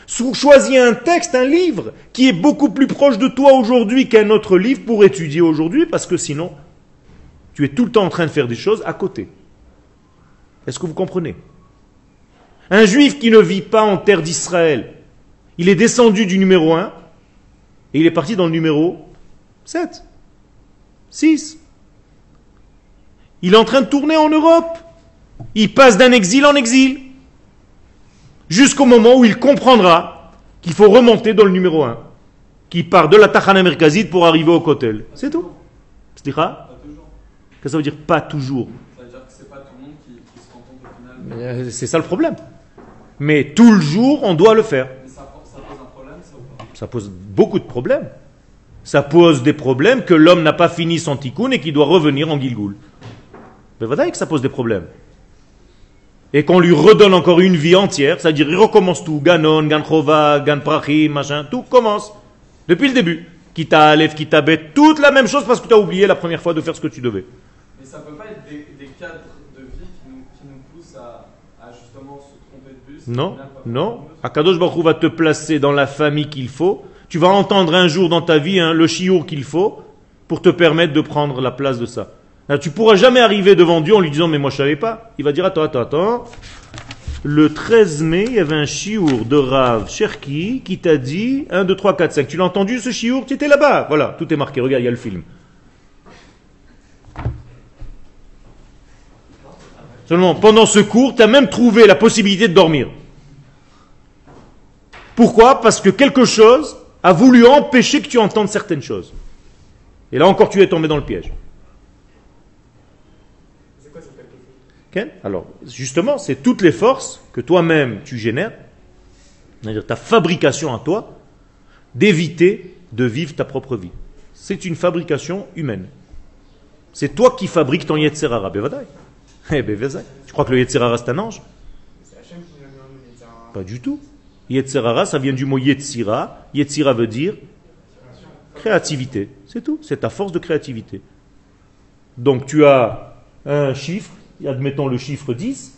choisis un texte, un livre qui est beaucoup plus proche de toi aujourd'hui qu'un autre livre pour étudier aujourd'hui parce que sinon tu es tout le temps en train de faire des choses à côté. Est-ce que vous comprenez? Un juif qui ne vit pas en terre d'Israël, il est descendu du numéro 1 et il est parti dans le numéro 7, 6. Il est en train de tourner en Europe. Il passe d'un exil en exil. Jusqu'au moment où il comprendra qu'il faut remonter dans le numéro 1, qui part de la Tachana Merkazit pour arriver au Kotel. C'est tout. C'est Pas toujours. Qu'est-ce que ça veut dire pas toujours? Ça veut dire que c'est pas tout le monde qui, qui se contente au final. Euh, C'est ça le problème. Mais tout le jour, on doit le faire. Mais ça, ça pose un problème, ça ou pas? Ça pose beaucoup de problèmes. Ça pose des problèmes que l'homme n'a pas fini son tikkun et qui doit revenir en Gilgoul. Mais voilà que ça pose des problèmes. Et qu'on lui redonne encore une vie entière, c'est-à-dire il recommence tout, Ganon, Ganchova, Gan Prachim, machin, tout commence. Depuis le début. Kita Aleph, Kita Bet, toute la même chose parce que tu as oublié la première fois de faire ce que tu devais. Mais ça peut pas être des, des cadres de vie qui nous, qui nous poussent à, à justement se tromper de bus. Non, non. Akadosh Baruch va te placer dans la famille qu'il faut. Tu vas entendre un jour dans ta vie hein, le chiour qu'il faut pour te permettre de prendre la place de ça. Là, tu pourras jamais arriver devant Dieu en lui disant mais moi je savais pas. Il va dire attends, attends, attends. Le 13 mai, il y avait un chiour de Rav Cherki qui t'a dit 1, 2, 3, 4, 5. Tu l'as entendu ce chiour? Tu étais là-bas. Voilà, tout est marqué. Regarde, il y a le film. Seulement, pendant ce cours, tu as même trouvé la possibilité de dormir. Pourquoi? Parce que quelque chose a voulu empêcher que tu entendes certaines choses. Et là encore, tu es tombé dans le piège. C'est quoi cette quelque Ok Alors, justement, c'est toutes les forces que toi-même tu génères, c'est-à-dire ta fabrication à toi, d'éviter de vivre ta propre vie. C'est une fabrication humaine. C'est toi qui fabriques ton Yetzerara. *laughs* Eh. Tu crois que le Yetzerara c'est un ange? Pas du tout. Yetzerara, ça vient du mot Yetzira. Yetzira veut dire créativité. C'est tout. C'est ta force de créativité. Donc tu as un chiffre, admettons le chiffre 10.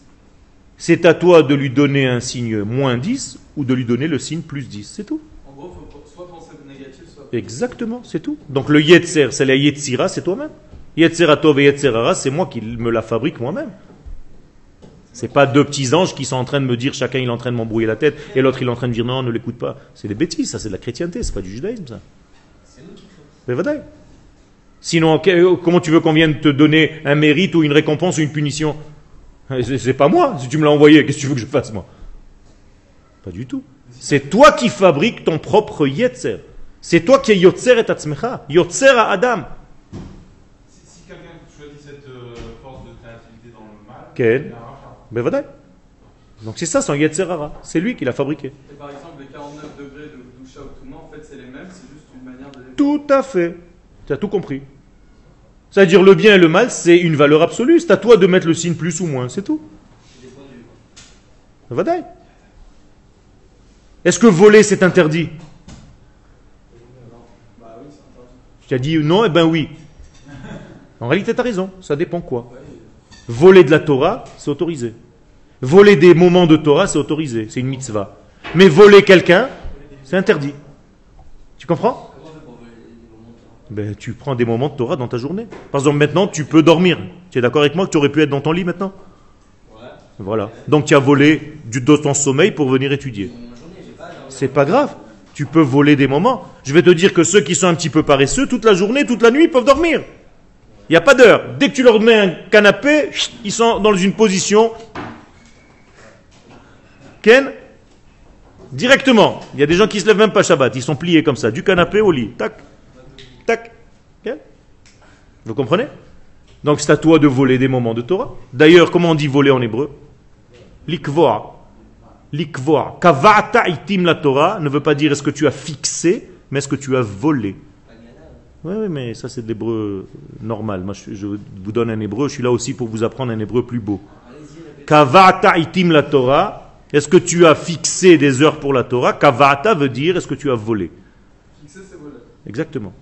C'est à toi de lui donner un signe moins 10 ou de lui donner le signe plus 10. C'est tout. En gros, faut soit penser négatif, soit. Exactement, c'est tout. Donc le Yetzer, c'est la Yetzira, c'est toi-même. Yetzeratov et Yetzerara, c'est moi qui me la fabrique moi-même. C'est pas deux petits anges qui sont en train de me dire chacun il est en train de m'embrouiller la tête et l'autre il est en train de dire non, ne l'écoute pas. C'est des bêtises, ça c'est de la chrétienté, c'est pas du judaïsme ça. Mais vadaï. Sinon, que- comment tu veux qu'on vienne te donner un mérite ou une récompense ou une punition C'est c'est pas moi, si tu me l'as envoyé, qu'est-ce que tu veux que je fasse moi? Pas du tout. C'est toi qui fabriques ton propre Yetzer. C'est toi qui es Yotzer et Atzmecha. Yotzer à Adam. Si, si quelqu'un choisit cette euh, force de créativité dans le mal, Quel. Ben vadaï. Donc c'est ça son Yetzer hara. C'est lui qui l'a fabriqué. Et par exemple, les 49 degrés de Doucha ou Touma, en fait, c'est les mêmes, c'est juste une manière de les Tout à fait. Tu as tout compris. C'est-à-dire le bien et le mal, c'est une valeur absolue. C'est à toi de mettre le signe plus ou moins, c'est tout. Est-ce que voler c'est interdit? Je t'ai dit non, eh ben oui. En réalité, tu as raison. Ça dépend quoi. Voler de la Torah, c'est autorisé. Voler des moments de Torah, c'est autorisé. C'est une mitzvah. Mais voler quelqu'un, c'est interdit. Tu comprends? Ben, Tu prends des moments de Torah dans ta journée. Par exemple, maintenant, tu peux dormir. Tu es d'accord avec moi que tu aurais pu être dans ton lit maintenant Voilà. Donc tu as volé du, de ton sommeil pour venir étudier. C'est pas grave. Tu peux voler des moments. Je vais te dire que ceux qui sont un petit peu paresseux, toute la journée, toute la nuit, ils peuvent dormir. Il n'y a pas d'heure. Dès que tu leur mets un canapé, ils sont dans une position. Ken? Directement. Il y a des gens qui se lèvent même pas Shabbat. Ils sont pliés comme ça, du canapé au lit. Tac. Tac. Vous comprenez? Donc c'est à toi de voler des moments de Torah. D'ailleurs, comment on dit voler en hébreu? Likvoa. Likvoa. Kavata itim la Torah ne veut pas dire est-ce que tu as fixé, mais est-ce que tu as volé. Oui, oui, mais ça c'est de l'hébreu normal. Moi, je, je vous donne un hébreu. Je suis là aussi pour vous apprendre un hébreu plus beau. Kavata itim la Torah. Est-ce que tu as fixé des heures pour la Torah? Kavata veut dire est-ce que tu as volé? Fixer, c'est voler. Exactement.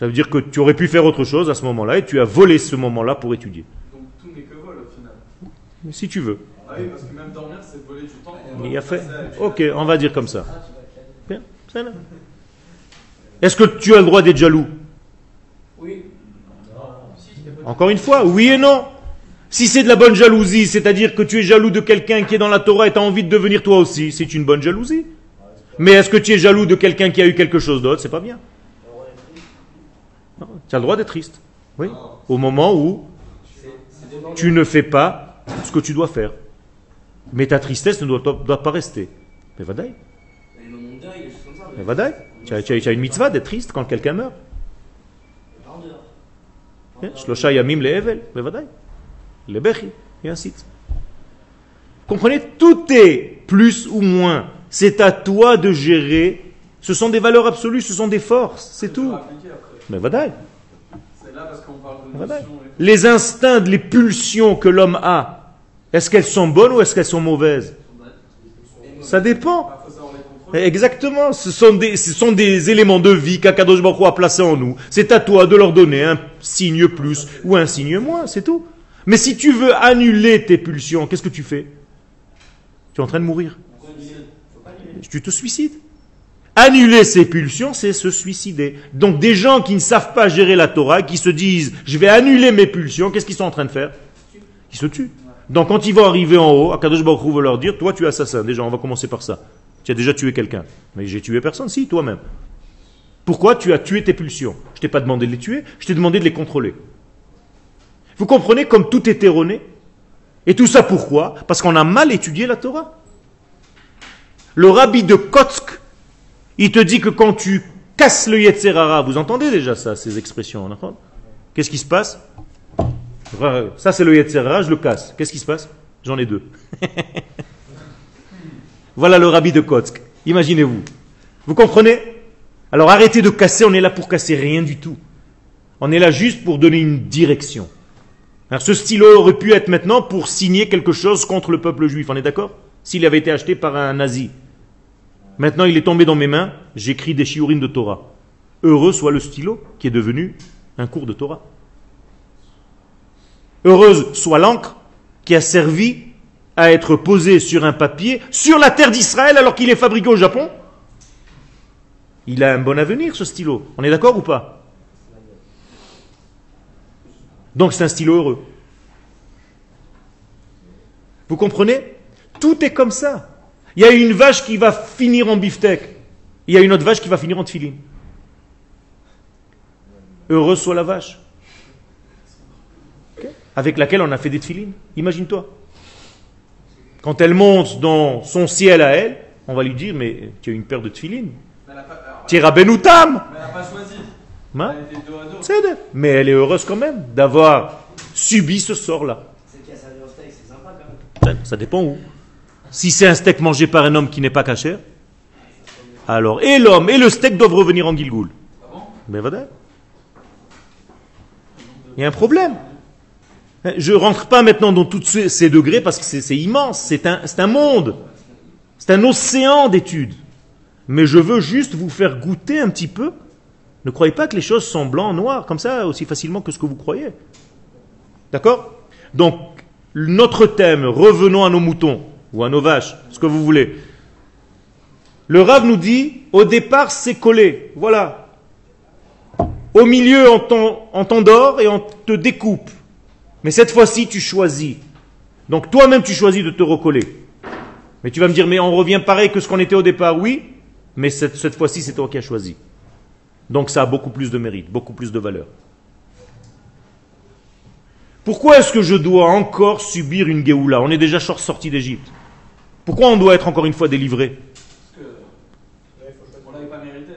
Ça veut dire que tu aurais pu faire autre chose à ce moment-là et tu as volé ce moment-là pour étudier. Donc tout n'est que vol au final. Si tu veux. Ah oui, parce que même dormir, c'est voler du temps. Il a fait. Ok, on va dire comme ça. Bien, c'est là. Est-ce que tu as le droit d'être jaloux? Oui. Encore une fois, oui et non. Si c'est de la bonne jalousie, c'est-à-dire que tu es jaloux de quelqu'un qui est dans la Torah et tu as envie de devenir toi aussi, c'est une bonne jalousie. Mais est-ce que tu es jaloux de quelqu'un qui a eu quelque chose d'autre? C'est pas bien. Tu as le droit d'être triste. Oui. Au moment où tu ne fais pas ce que tu dois faire. Mais ta tristesse ne doit, pas rester. Mais vadaï. Mais. Tu as, une mitzvah d'être triste quand quelqu'un meurt. Shlosha yamim le'evel. Mais. Le. Et ainsi Comprenez, tout est plus ou moins. C'est à toi de gérer. Ce sont des valeurs absolues, ce sont des forces, c'est tout. Mais vadaï. C'est C'est là parce qu'on parle de Voilà. notion et tout. Les instincts, les pulsions que l'homme a, est-ce qu'elles sont bonnes ou est-ce qu'elles sont mauvaises? Ça dépend. Exactement, ce sont des, ce sont des éléments de vie qu'Akadosh Baruch a placés en nous. C'est à toi de leur donner un signe plus ou un signe moins, c'est tout. Mais si tu veux annuler tes pulsions, qu'est-ce que tu fais? Tu es en train de mourir. Tu te suicides. Annuler ses pulsions, c'est se suicider. Donc des gens qui ne savent pas gérer la Torah, qui se disent je vais annuler mes pulsions, qu'est-ce qu'ils sont en train de faire? Ils se tuent. Donc quand ils vont arriver en haut, Akadosh Baruch Hu va leur dire toi tu es assassin. Déjà, on va commencer par ça. Tu as déjà tué quelqu'un. Mais j'ai tué personne, si, toi-même. Pourquoi tu as tué tes pulsions? Je t'ai pas demandé de les tuer, je t'ai demandé de les contrôler. Vous comprenez comme tout est erroné? Et tout ça pourquoi? Parce qu'on a mal étudié la Torah. Le rabbi de Kotsk, il te dit que quand tu casses le Yetzerara, vous entendez déjà ça, ces expressions, Qu'est-ce qui se passe? Ça c'est le Yetzerara, je le casse. Qu'est-ce qui se passe? J'en ai deux. *laughs* Voilà le rabbi de Kotsk. Imaginez-vous. Vous comprenez? Alors arrêtez de casser, on est là pour casser rien du tout. On est là juste pour donner une direction. Ce stylo aurait pu être maintenant pour signer quelque chose contre le peuple juif, on est d'accord? S'il avait été acheté par un nazi. Maintenant il est tombé dans mes mains, j'écris des shiurim de Torah. Heureux soit le stylo qui est devenu un cours de Torah. Heureuse soit l'encre qui a servi à être posée sur un papier sur la terre d'Israël alors qu'il est fabriqué au Japon. Il a un bon avenir ce stylo. On est d'accord ou pas? Donc c'est un stylo heureux. Vous comprenez? Tout est comme ça. Il y a une vache qui va finir en beefsteak. Il y a une autre vache qui va finir en tefilin. Heureuse soit la vache. Avec laquelle on a fait des tefilines. Imagine-toi. Quand elle monte dans son ciel à elle, on va lui dire, mais tu as une paire de alors, Tu es Rabbenoutam. mais elle a pas choisi. Hein Elle était dos à dos. C'est de- Mais elle est heureuse quand même d'avoir subi ce sort-là. C'est qui a servi au steak, c'est sympa quand même. Ça, ça dépend où. Si c'est un steak mangé par un homme qui n'est pas caché, alors et l'homme et le steak doivent revenir en Gilgoul. Ah bon? Mais voilà. Il y a un problème. Je rentre pas maintenant dans tous ces, degrés parce que c'est immense. C'est un, c'est un monde. C'est un océan d'études. Mais je veux juste vous faire goûter un petit peu. Ne croyez pas que les choses sont blancs, noirs, comme ça, aussi facilement que ce que vous croyez. D'accord? Donc, notre thème, revenons à nos moutons, ou à nos vaches, ce que vous voulez. Le Rav nous dit, au départ, c'est collé. Voilà. Au milieu, on t'en- on t'endort et on te découpe. Mais cette fois-ci, tu choisis. Donc toi-même, tu choisis de te recoller. Mais tu vas me dire, mais on revient pareil que ce qu'on était au départ. Oui, mais cette, fois-ci, c'est toi qui as choisi. Donc ça a beaucoup plus de mérite, beaucoup plus de valeur. Pourquoi est-ce que je dois encore subir une Géoula? On est déjà sor- sorti d'Égypte. Pourquoi on doit être encore une fois délivré.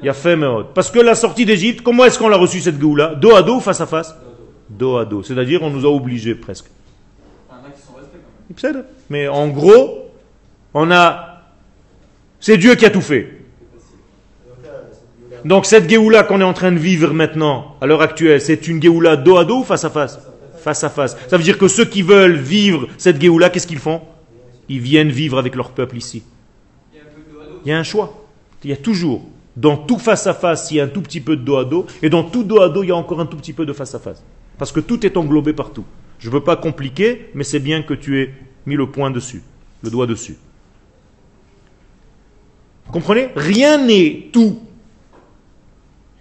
Il y a fait. Parce que la sortie d'Égypte, comment est-ce qu'on l'a reçu cette Géoula? Dos à dos face à face? Dos à dos. C'est-à-dire on nous a obligés presque. Mais en gros, on a... C'est Dieu qui a tout fait. Donc cette Géoula qu'on est en train de vivre maintenant, à l'heure actuelle, c'est une Géoula dos à dos ou face à face? Face à face. Ça veut dire que ceux qui veulent vivre cette Géoula, qu'est-ce qu'ils font? Ils viennent vivre avec leur peuple ici. Il y a un choix. Il y a toujours. Dans tout face à face, il y a un tout petit peu de dos à dos. Et dans tout dos à dos, il y a encore un tout petit peu de face à face. Parce que tout est englobé partout. Je ne veux pas compliquer, mais c'est bien que tu aies mis le point dessus, le doigt dessus. Comprenez? Rien n'est tout.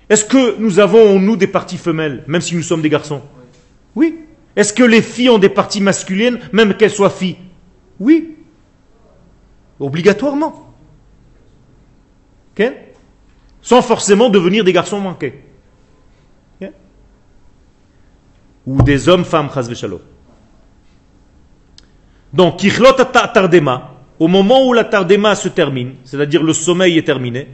Est-ce que nous avons en nous des parties femelles, même si nous sommes des garçons? Oui. Est-ce que les filles ont des parties masculines, même qu'elles soient filles? Oui. Obligatoirement. Sans forcément devenir des garçons manqués. Ou des hommes, femmes, chas v'shalom. Donc, kichlot au moment où la tardema se termine, c'est-à-dire le sommeil est terminé,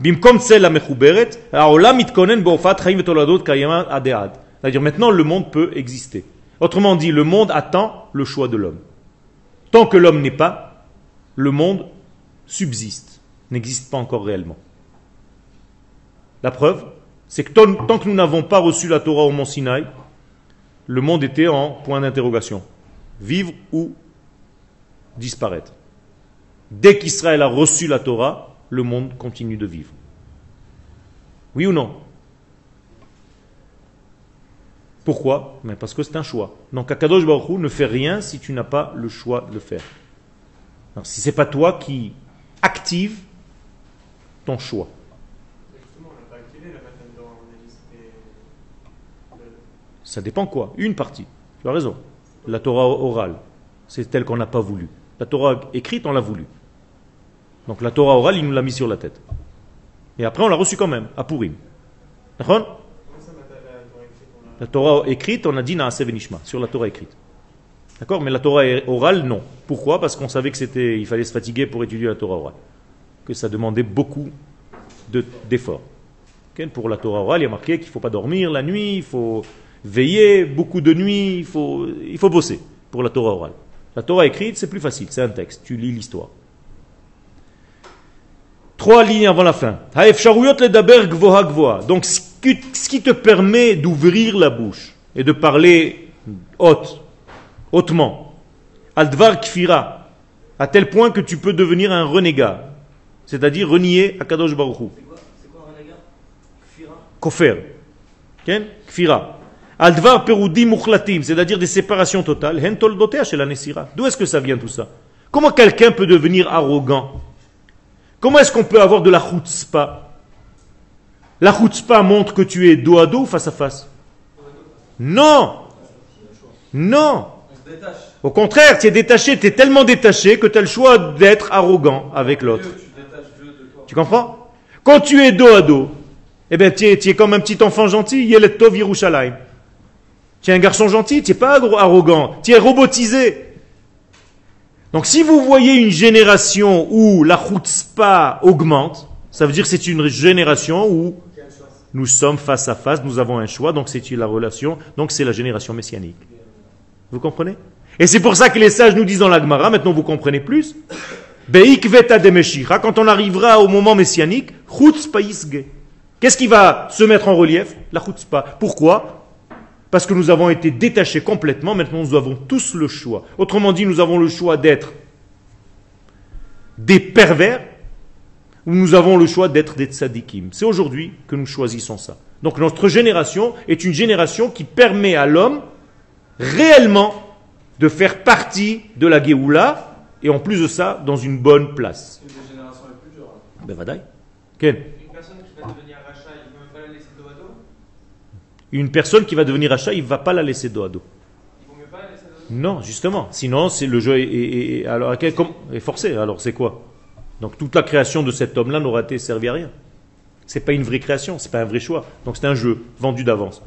bimkom la mechuberet, itkonen be'ofat chaim v'toladot kayama adead. C'est-à-dire maintenant le monde peut exister. Autrement dit, le monde attend le choix de l'homme. Tant que l'homme n'est pas, le monde subsiste, n'existe pas encore réellement. La preuve, C'est que tant, que nous n'avons pas reçu la Torah au mont Sinaï, le monde était en point d'interrogation. Vivre ou disparaître. Dès qu'Israël a reçu la Torah, le monde continue de vivre. Oui ou non? Pourquoi? Mais Parce que c'est un choix. Donc Akadosh Baruch Hu ne fait rien si tu n'as pas le choix de le faire. Alors, si ce n'est pas toi qui active ton choix. Ça dépend quoi Une partie. Tu as raison. La Torah orale, c'est telle qu'on n'a pas voulu. La Torah écrite, on l'a voulu. Donc la Torah orale, il nous l'a mis sur la tête. Et après, on l'a reçue quand même, à Purim. D'accord Comment ça, Matan la Torah écrite on l'a- Torah écrite, on a dit Naaseh Venishma, sur la Torah écrite. D'accord? Mais la Torah orale, non. Pourquoi? Parce qu'on savait que c'était, il fallait se fatiguer pour étudier la Torah orale. Que ça demandait beaucoup de- d'efforts. Ok? Pour la Torah orale, il y a marqué qu'il ne faut pas dormir la nuit, il faut veiller beaucoup de nuits, il faut, il faut bosser pour la Torah orale. La Torah écrite, c'est plus facile, c'est un texte, tu lis l'histoire. Trois lignes avant la fin. Donc, ce qui, ce qui te permet d'ouvrir la bouche et de parler haute, hautement. Aldvar kfira. À tel point que tu peux devenir un renégat. C'est-à-dire renier Akadosh Baruch Hu. C'est quoi un gars Kfira? Kofer. Kfira. Aldvar perudi mukhlatim, c'est-à-dire des séparations totales. Hen toldotea chez la Nessira. D'où est-ce que ça vient tout ça? Comment quelqu'un peut devenir arrogant? Comment est-ce qu'on peut avoir de la chutzpah? La chutzpah montre que tu es dos à dos face à face Non Non. Au contraire, tu es détaché, tu es tellement détaché que tu as le choix d'être arrogant avec l'autre. Tu comprends? Quand tu es dos à dos, eh bien, tu es, comme un petit enfant gentil, Tov Yerushalayim. Tu es un garçon gentil, tu n'es pas arrogant, tu es robotisé. Donc si vous voyez une génération où la chutzpah augmente, ça veut dire que c'est une génération où nous sommes face à face, nous avons un choix, donc c'est la relation, donc c'est la génération messianique. Vous comprenez? Et c'est pour ça que les sages nous disent dans la Gemara, maintenant vous comprenez plus, quand on arrivera au moment messianique. Qu'est-ce qui va se mettre en relief? La chutzpah. Pourquoi? Parce que nous avons été détachés complètement, maintenant nous avons tous le choix. Autrement dit, nous avons le choix d'être des pervers ou nous avons le choix d'être des tzadikim. C'est aujourd'hui que nous choisissons ça. Donc notre génération est une génération qui permet à l'homme réellement de faire partie de la Géoula et en plus de ça, dans une bonne place. Une des générations les plus dures. hein. Ben, vadaï. Une personne qui va devenir rachat, il ne même pas la laisser dos à dos? Une personne qui va devenir achat, il ne va pas la laisser dos à dos. Il vaut mieux pas la laisser dos à dos? Non, justement. Sinon, c'est le jeu est, alors, est forcé. Alors, c'est quoi? Donc, toute la création de cet homme-là n'aura été servie à rien. C'est pas une vraie création, c'est pas un vrai choix. Donc, c'est un jeu vendu d'avance.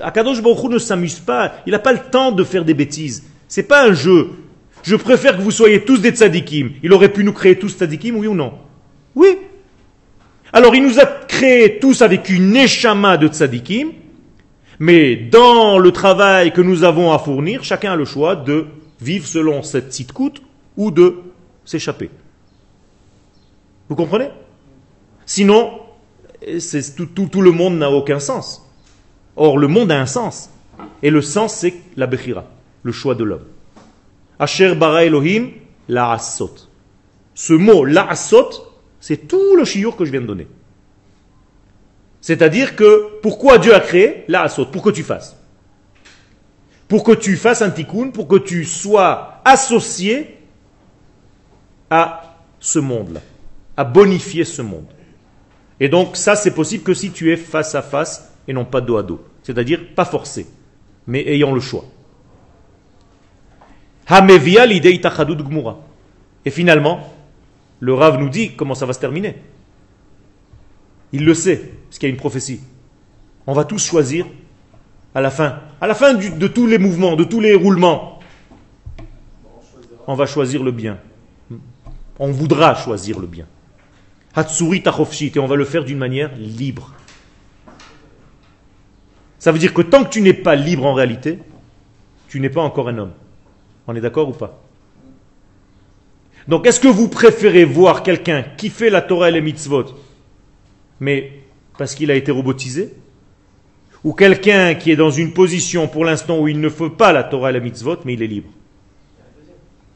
Akadosh ne s'amuse pas. Il n'a pas le temps de faire des bêtises. C'est pas un jeu. Je préfère que vous soyez tous des tzadikim. Il aurait pu nous créer tous tzadikim, oui ou non? Oui. Alors, il nous a créés tous avec une échama de tzadikim. Mais dans le travail que nous avons à fournir, chacun a le choix de vivre selon cette coûte ou de s'échapper. Vous comprenez? Sinon, tout- tout le monde n'a aucun sens. Or, le monde a un sens. Et le sens, c'est la Bechira, le choix de l'homme. Asher bara Elohim, la asot. Ce mot, la asot, c'est tout le chiour que je viens de donner. C'est-à-dire que pourquoi Dieu a créé la asot? Pour que tu fasses. Pour que tu fasses un tikkun, pour que tu sois associé à ce monde-là, à bonifier ce monde. Et donc ça, c'est possible que si tu es face à face et non pas dos à dos. C'est-à-dire pas forcé, mais ayant le choix. Et finalement, le Rav nous dit comment ça va se terminer. Il le sait, parce qu'il y a une prophétie. On va tous choisir à la fin, à la fin de tous les mouvements, de tous les roulements, on va choisir le bien. On voudra choisir le bien. Hatsuri tachofshit, et on va le faire d'une manière libre. Ça veut dire que tant que tu n'es pas libre en réalité, tu n'es pas encore un homme. On est d'accord ou pas? Donc est-ce que vous préférez voir quelqu'un qui fait la Torah et les mitzvot, mais parce qu'il a été robotisé? Ou quelqu'un qui est dans une position pour l'instant où il ne fait pas la Torah et la mitzvot, mais il est libre?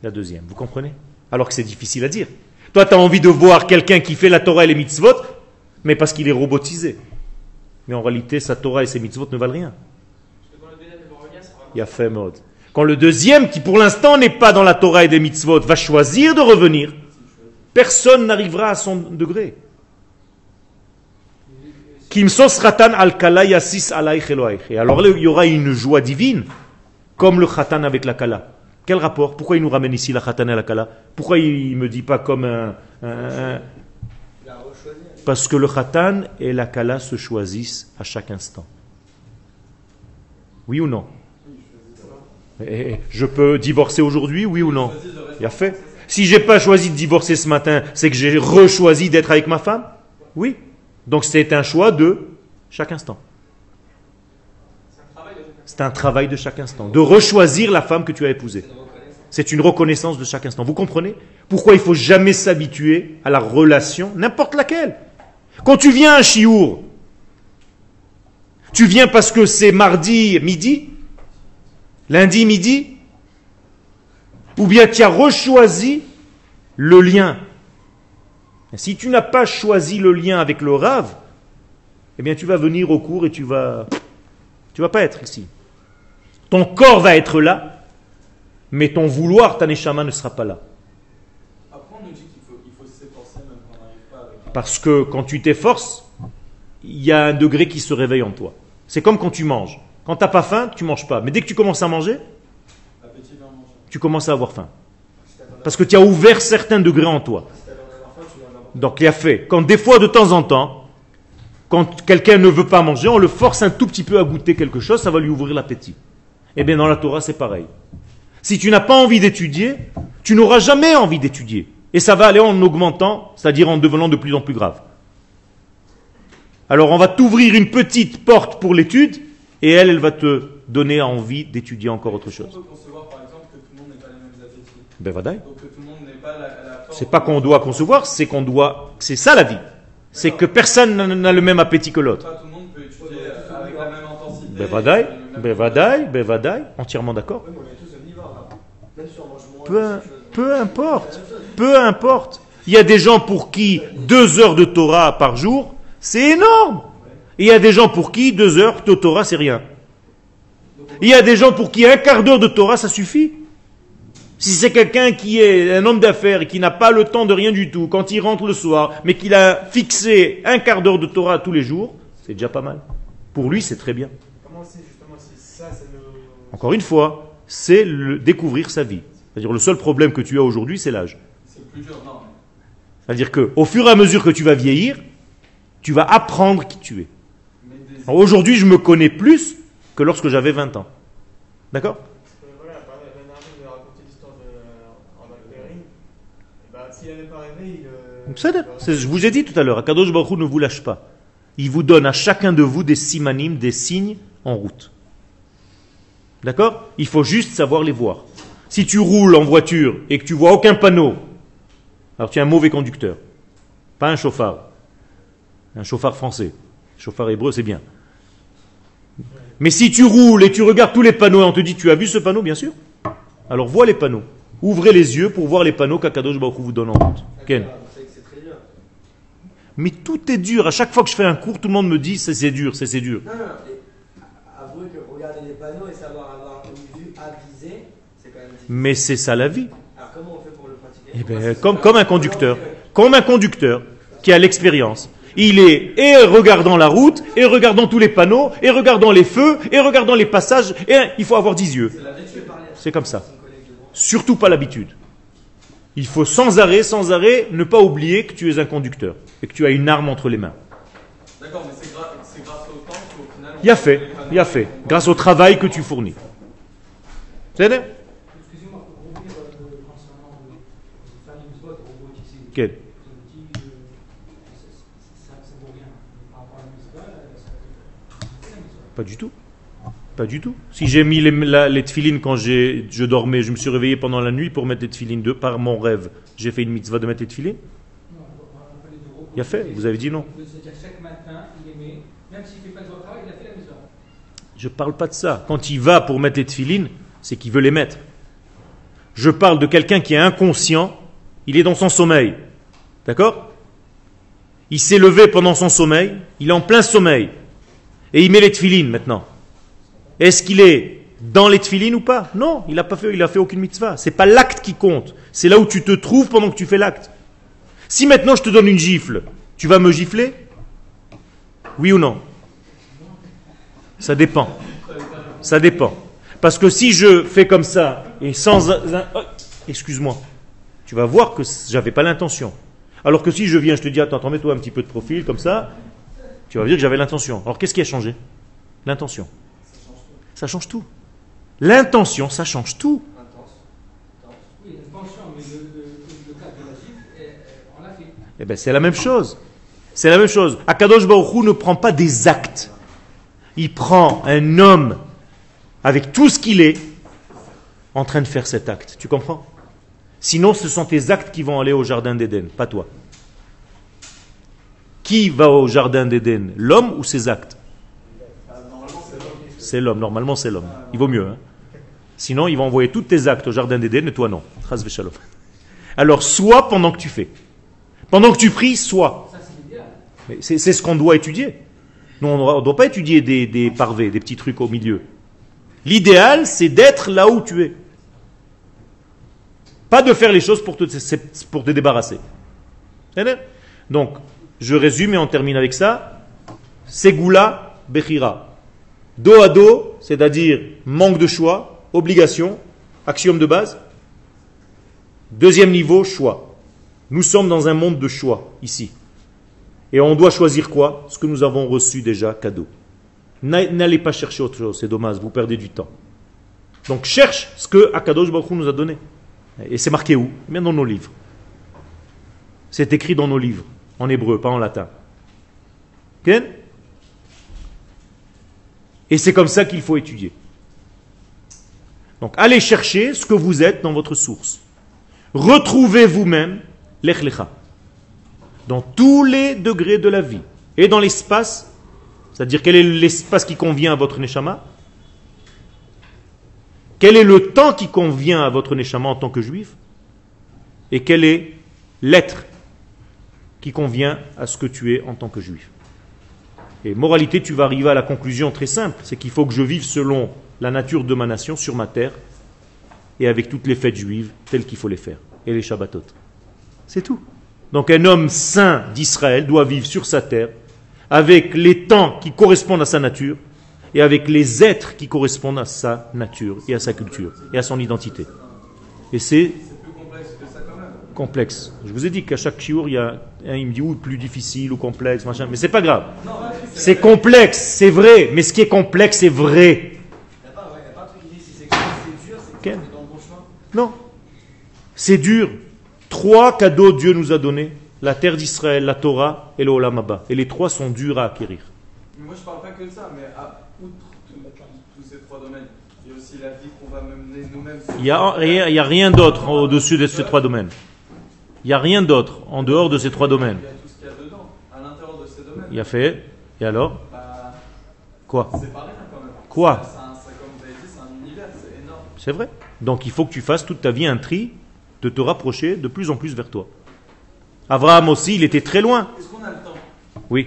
La deuxième, vous comprenez? Alors que c'est difficile à dire. Toi, tu as envie de voir quelqu'un qui fait la Torah et les mitzvot, mais parce qu'il est robotisé. Mais en réalité, sa Torah et ses mitzvot ne valent rien. Il y a fait mode. Quand le deuxième, qui pour l'instant n'est pas dans la Torah et des mitzvot, va choisir de revenir, personne n'arrivera à son degré. Et alors là, il y aura une joie divine, comme le khatan avec la kala. Quel rapport Pourquoi il nous ramène ici la khatan et la kala Pourquoi il me dit pas comme un- parce que le khatan et la kala se choisissent à chaque instant. Oui ou non Eh, eh, Je peux divorcer aujourd'hui, oui ou non Il a fait. Si j'ai pas choisi de divorcer ce matin, c'est que j'ai rechoisi d'être avec ma femme Oui. Donc c'est un choix de chaque instant. C'est un travail de chaque instant. De rechoisir la femme que tu as épousée. C'est une reconnaissance de chaque instant. Vous comprenez? Pourquoi il faut jamais s'habituer à la relation, n'importe laquelle Quand tu viens à chiour, tu viens parce que c'est mardi midi, lundi midi, ou bien tu as rechoisi le lien. Si tu n'as pas choisi le lien avec le rave, eh bien tu vas venir au cours et tu vas, tu vas pas être ici. Ton corps va être là, mais ton vouloir, ta neshama ne sera pas là. Après, on nous dit qu'il faut, il faut s'efforcer même quand on n'arrive pas avec. Parce que quand tu t'efforces, il y a un degré qui se réveille en toi. C'est comme quand tu manges. Quand tu n'as pas faim, tu manges pas. Mais dès que tu commences à manger, tu commences à avoir faim. Parce que tu as ouvert certains degrés en toi. Donc il a fait. Quand des fois, de temps en temps, quand quelqu'un ne veut pas manger, on le force un tout petit peu à goûter quelque chose, ça va lui ouvrir l'appétit. Eh bien, dans la Torah, c'est pareil. Si tu n'as pas envie d'étudier, tu n'auras jamais envie d'étudier. Et ça va aller en augmentant, c'est-à-dire en devenant de plus en plus grave. Alors on va t'ouvrir une petite porte pour l'étude, et elle, elle va te donner envie d'étudier encore autre On chose. peut concevoir par exemple que tout le monde n'ait pas les mêmes appétits. Ben. Donc que tout le monde n'ait pas la, la force C'est pas qu'on doit concevoir, c'est qu'on doit. C'est ça la vie. C'est que personne n'a le même appétit que l'autre. Pas tout le monde peut étudier avec la même intensité. Bevadaï, et le même- Bevadaï, Bevadaï, entièrement d'accord. Moins. Peu, peu importe, peu importe. Il y a des gens pour qui deux heures de Torah par jour, c'est énorme. Et il y a des gens pour qui deux heures de Torah, c'est rien. Il y a des gens pour qui un quart d'heure de Torah, ça suffit. Si c'est quelqu'un qui est un homme d'affaires et qui n'a pas le temps de rien du tout, quand il rentre le soir, mais qu'il a fixé un quart d'heure de Torah tous les jours, c'est déjà pas mal. Pour lui, c'est très bien. Comment c'est justement si ça, ça nous. Encore une fois, c'est le découvrir sa vie. C'est-à-dire le seul problème que tu as aujourd'hui, c'est l'âge. C'est-à-dire que au fur et à mesure que tu vas vieillir, tu vas apprendre qui tu es. Aujourd'hui, je me connais plus que lorsque j'avais 20 ans. D'accord? Euh, Je vous ai dit tout à l'heure, Akadosh Baruch Hu ne vous lâche pas. Il vous donne à chacun de vous des simanim, des signes en route. D'accord? Il faut juste savoir les voir. Si tu roules en voiture et que tu vois aucun panneau, alors tu es un mauvais conducteur. Pas un chauffard. Un chauffard français. Chauffard hébreu, c'est bien. Mais si tu roules et tu regardes tous les panneaux et on te dit tu as vu ce panneau, bien sûr. Alors vois les panneaux. Ouvrez les yeux pour voir les panneaux qu'Akadosh Baruch vous donne en route. Mais tout est dur. À chaque fois que je fais un cours, tout le monde me dit c'est dur, c'est dur. Avouez que regarder les panneaux et savoir avoir une vue avisée, c'est quand même difficile. Mais c'est ça la vie. Alors comment on fait pour le pratiquer? Eh ben, comme, comme un conducteur. Comme un conducteur qui a l'expérience. Il est et regardant la route, et regardant tous les panneaux, et regardant les feux, et regardant les passages, et il faut avoir dix yeux. C'est comme ça. Surtout pas l'habitude. Il faut sans arrêt, sans arrêt, ne pas oublier que tu es un conducteur et que tu as une arme entre les mains. D'accord, mais c'est grâce au temps qu'au final. Il a fait il a fait, grâce au travail que tu fournis. C'est vrai Excusez-moi, pour revenir euh, concernant le le faire une vote robotisée. Quel. Pas du tout. Pas du tout. Si j'ai mis les, la- les tefilines quand je dormais, je me suis réveillé pendant la nuit pour mettre les tefilines de, par mon rêve, j'ai fait une mitzvah de mettre les tefilines de Il a fait, vous avez dit non. C'est-à-dire chaque matin, il met, même s'il ne fait pas de travail, il a fait la maison. Je parle pas de ça. Quand il va pour mettre les tefilines, c'est qu'il veut les mettre. Je parle de quelqu'un qui est inconscient, il est dans son sommeil. D'accord? Il s'est levé pendant son sommeil, il est en plein sommeil. Et il met les tefilines maintenant. Est-ce qu'il est dans les tefilines ou pas? Non, il n'a pas fait, il a fait aucune mitzvah. C'est pas l'acte qui compte. C'est là où tu te trouves pendant que tu fais l'acte. Si maintenant je te donne une gifle, tu vas me gifler? Oui ou non? Ça dépend. Ça dépend. Parce que si je fais comme ça et sans oh, excuse-moi, tu vas voir que j'avais pas l'intention. Alors que si je viens, je te dis attends, attends, mets-toi un petit peu de profil comme ça, tu vas dire que j'avais l'intention. Alors qu'est-ce qui a changé? L'intention. Ça change tout. L'intention, ça change tout. Oui, une pension, mais le, le, le cas de la gifle, eh, on l'a fait. Ben, c'est la même chose. C'est la même chose. Akadosh Baruch Hu ne prend pas des actes. Il prend un homme avec tout ce qu'il est en train de faire cet acte. Tu comprends? Sinon, ce sont tes actes qui vont aller au jardin d'Éden, pas toi. Qui va au jardin d'Éden? L'homme ou ses actes? C'est l'homme, normalement c'est l'homme. Il vaut mieux. hein. Sinon, il va envoyer tous tes actes au jardin d'Éden et toi non. Alors, sois pendant que tu fais. Pendant que tu pries, C'est c'est ce qu'on doit étudier. On ne doit pas étudier des, des parvés, des petits trucs au milieu. L'idéal, c'est d'être là où tu es. Pas de faire les choses pour te, pour débarrasser. D'accord Donc, je résume et on termine avec ça. Segula Bechira. Dos à dos, c'est-à-dire manque de choix, obligation, axiome de base. Deuxième niveau, choix. Nous sommes dans un monde de choix, ici. Et on doit choisir quoi? Ce que nous avons reçu déjà, cadeau. N'a- N'allez pas chercher autre chose, c'est dommage, vous perdez du temps. Donc cherche ce que Akadosh Baruch nous a donné. Et c'est marqué où? Eh dans nos livres. C'est écrit dans nos livres, en hébreu, pas en latin. Et c'est comme ça qu'il faut étudier. Donc allez chercher ce que vous êtes dans votre source. Retrouvez vous-même l'ech lecha dans tous les degrés de la vie et dans l'espace, c'est-à-dire quel est l'espace qui convient à votre neshama, quel est le temps qui convient à votre neshama en tant que juif, et quel est l'être qui convient à ce que tu es en tant que juif? Et moralité, tu vas arriver à la conclusion très simple, c'est qu'il faut que je vive selon la nature de ma nation sur ma terre et avec toutes les fêtes juives telles qu'il faut les faire, et les Shabbatot. C'est tout. Donc un homme saint d'Israël doit vivre sur sa terre avec les temps qui correspondent à sa nature et avec les êtres qui correspondent à sa nature et à sa culture et à son identité. Et c'est C'est plus complexe que ça quand même. complexe. Je vous ai dit qu'à chaque chiour, il y a un, il me dit ou plus difficile ou complexe, machin. Mais c'est pas grave. C'est complexe, c'est vrai. Mais ce qui est complexe, c'est vrai. Non. C'est dur. Trois cadeaux Dieu nous a donnés. La terre d'Israël, la Torah et le Olam Abba. Et les trois sont durs à acquérir. Mais moi je parle pas que de ça, mais à, outre tous ces trois domaines, il y a aussi la vie qu'on va mener nous-mêmes. Il n'y a rien, il y a rien d'autre au-dessus de ces trois domaines. Il n'y a rien d'autre en dehors de ces trois domaines. Il y a tout ce qu'il y a dedans, à l'intérieur de ces domaines. Il y a fait. Et alors Bah, Quoi c'est pas rien quand même. Quoi c'est comme vous avez dit, c'est un univers, c'est énorme. C'est vrai. Donc il faut que tu fasses toute ta vie un tri de te rapprocher de plus en plus vers toi. Abraham aussi, il était très loin. Est-ce qu'on a le temps? Oui,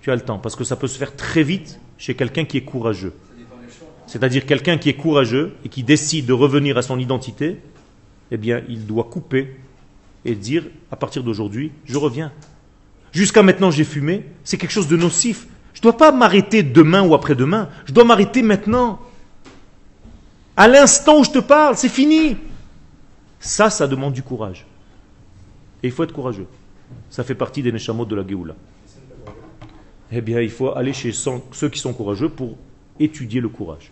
tu as le temps, parce que ça peut se faire très vite chez quelqu'un qui est courageux. C'est-à-dire quelqu'un qui est courageux et qui décide de revenir à son identité, eh bien, il doit couper et dire, à partir d'aujourd'hui, je reviens. Jusqu'à maintenant, j'ai fumé, c'est quelque chose de nocif. Je ne dois pas m'arrêter demain ou après-demain, je dois m'arrêter maintenant. À l'instant où je te parle, c'est fini. Ça, ça demande du courage. Et il faut être courageux. Ça fait partie des neshamot de la Géoula. Eh bien, il faut aller chez ceux qui sont courageux pour étudier le courage.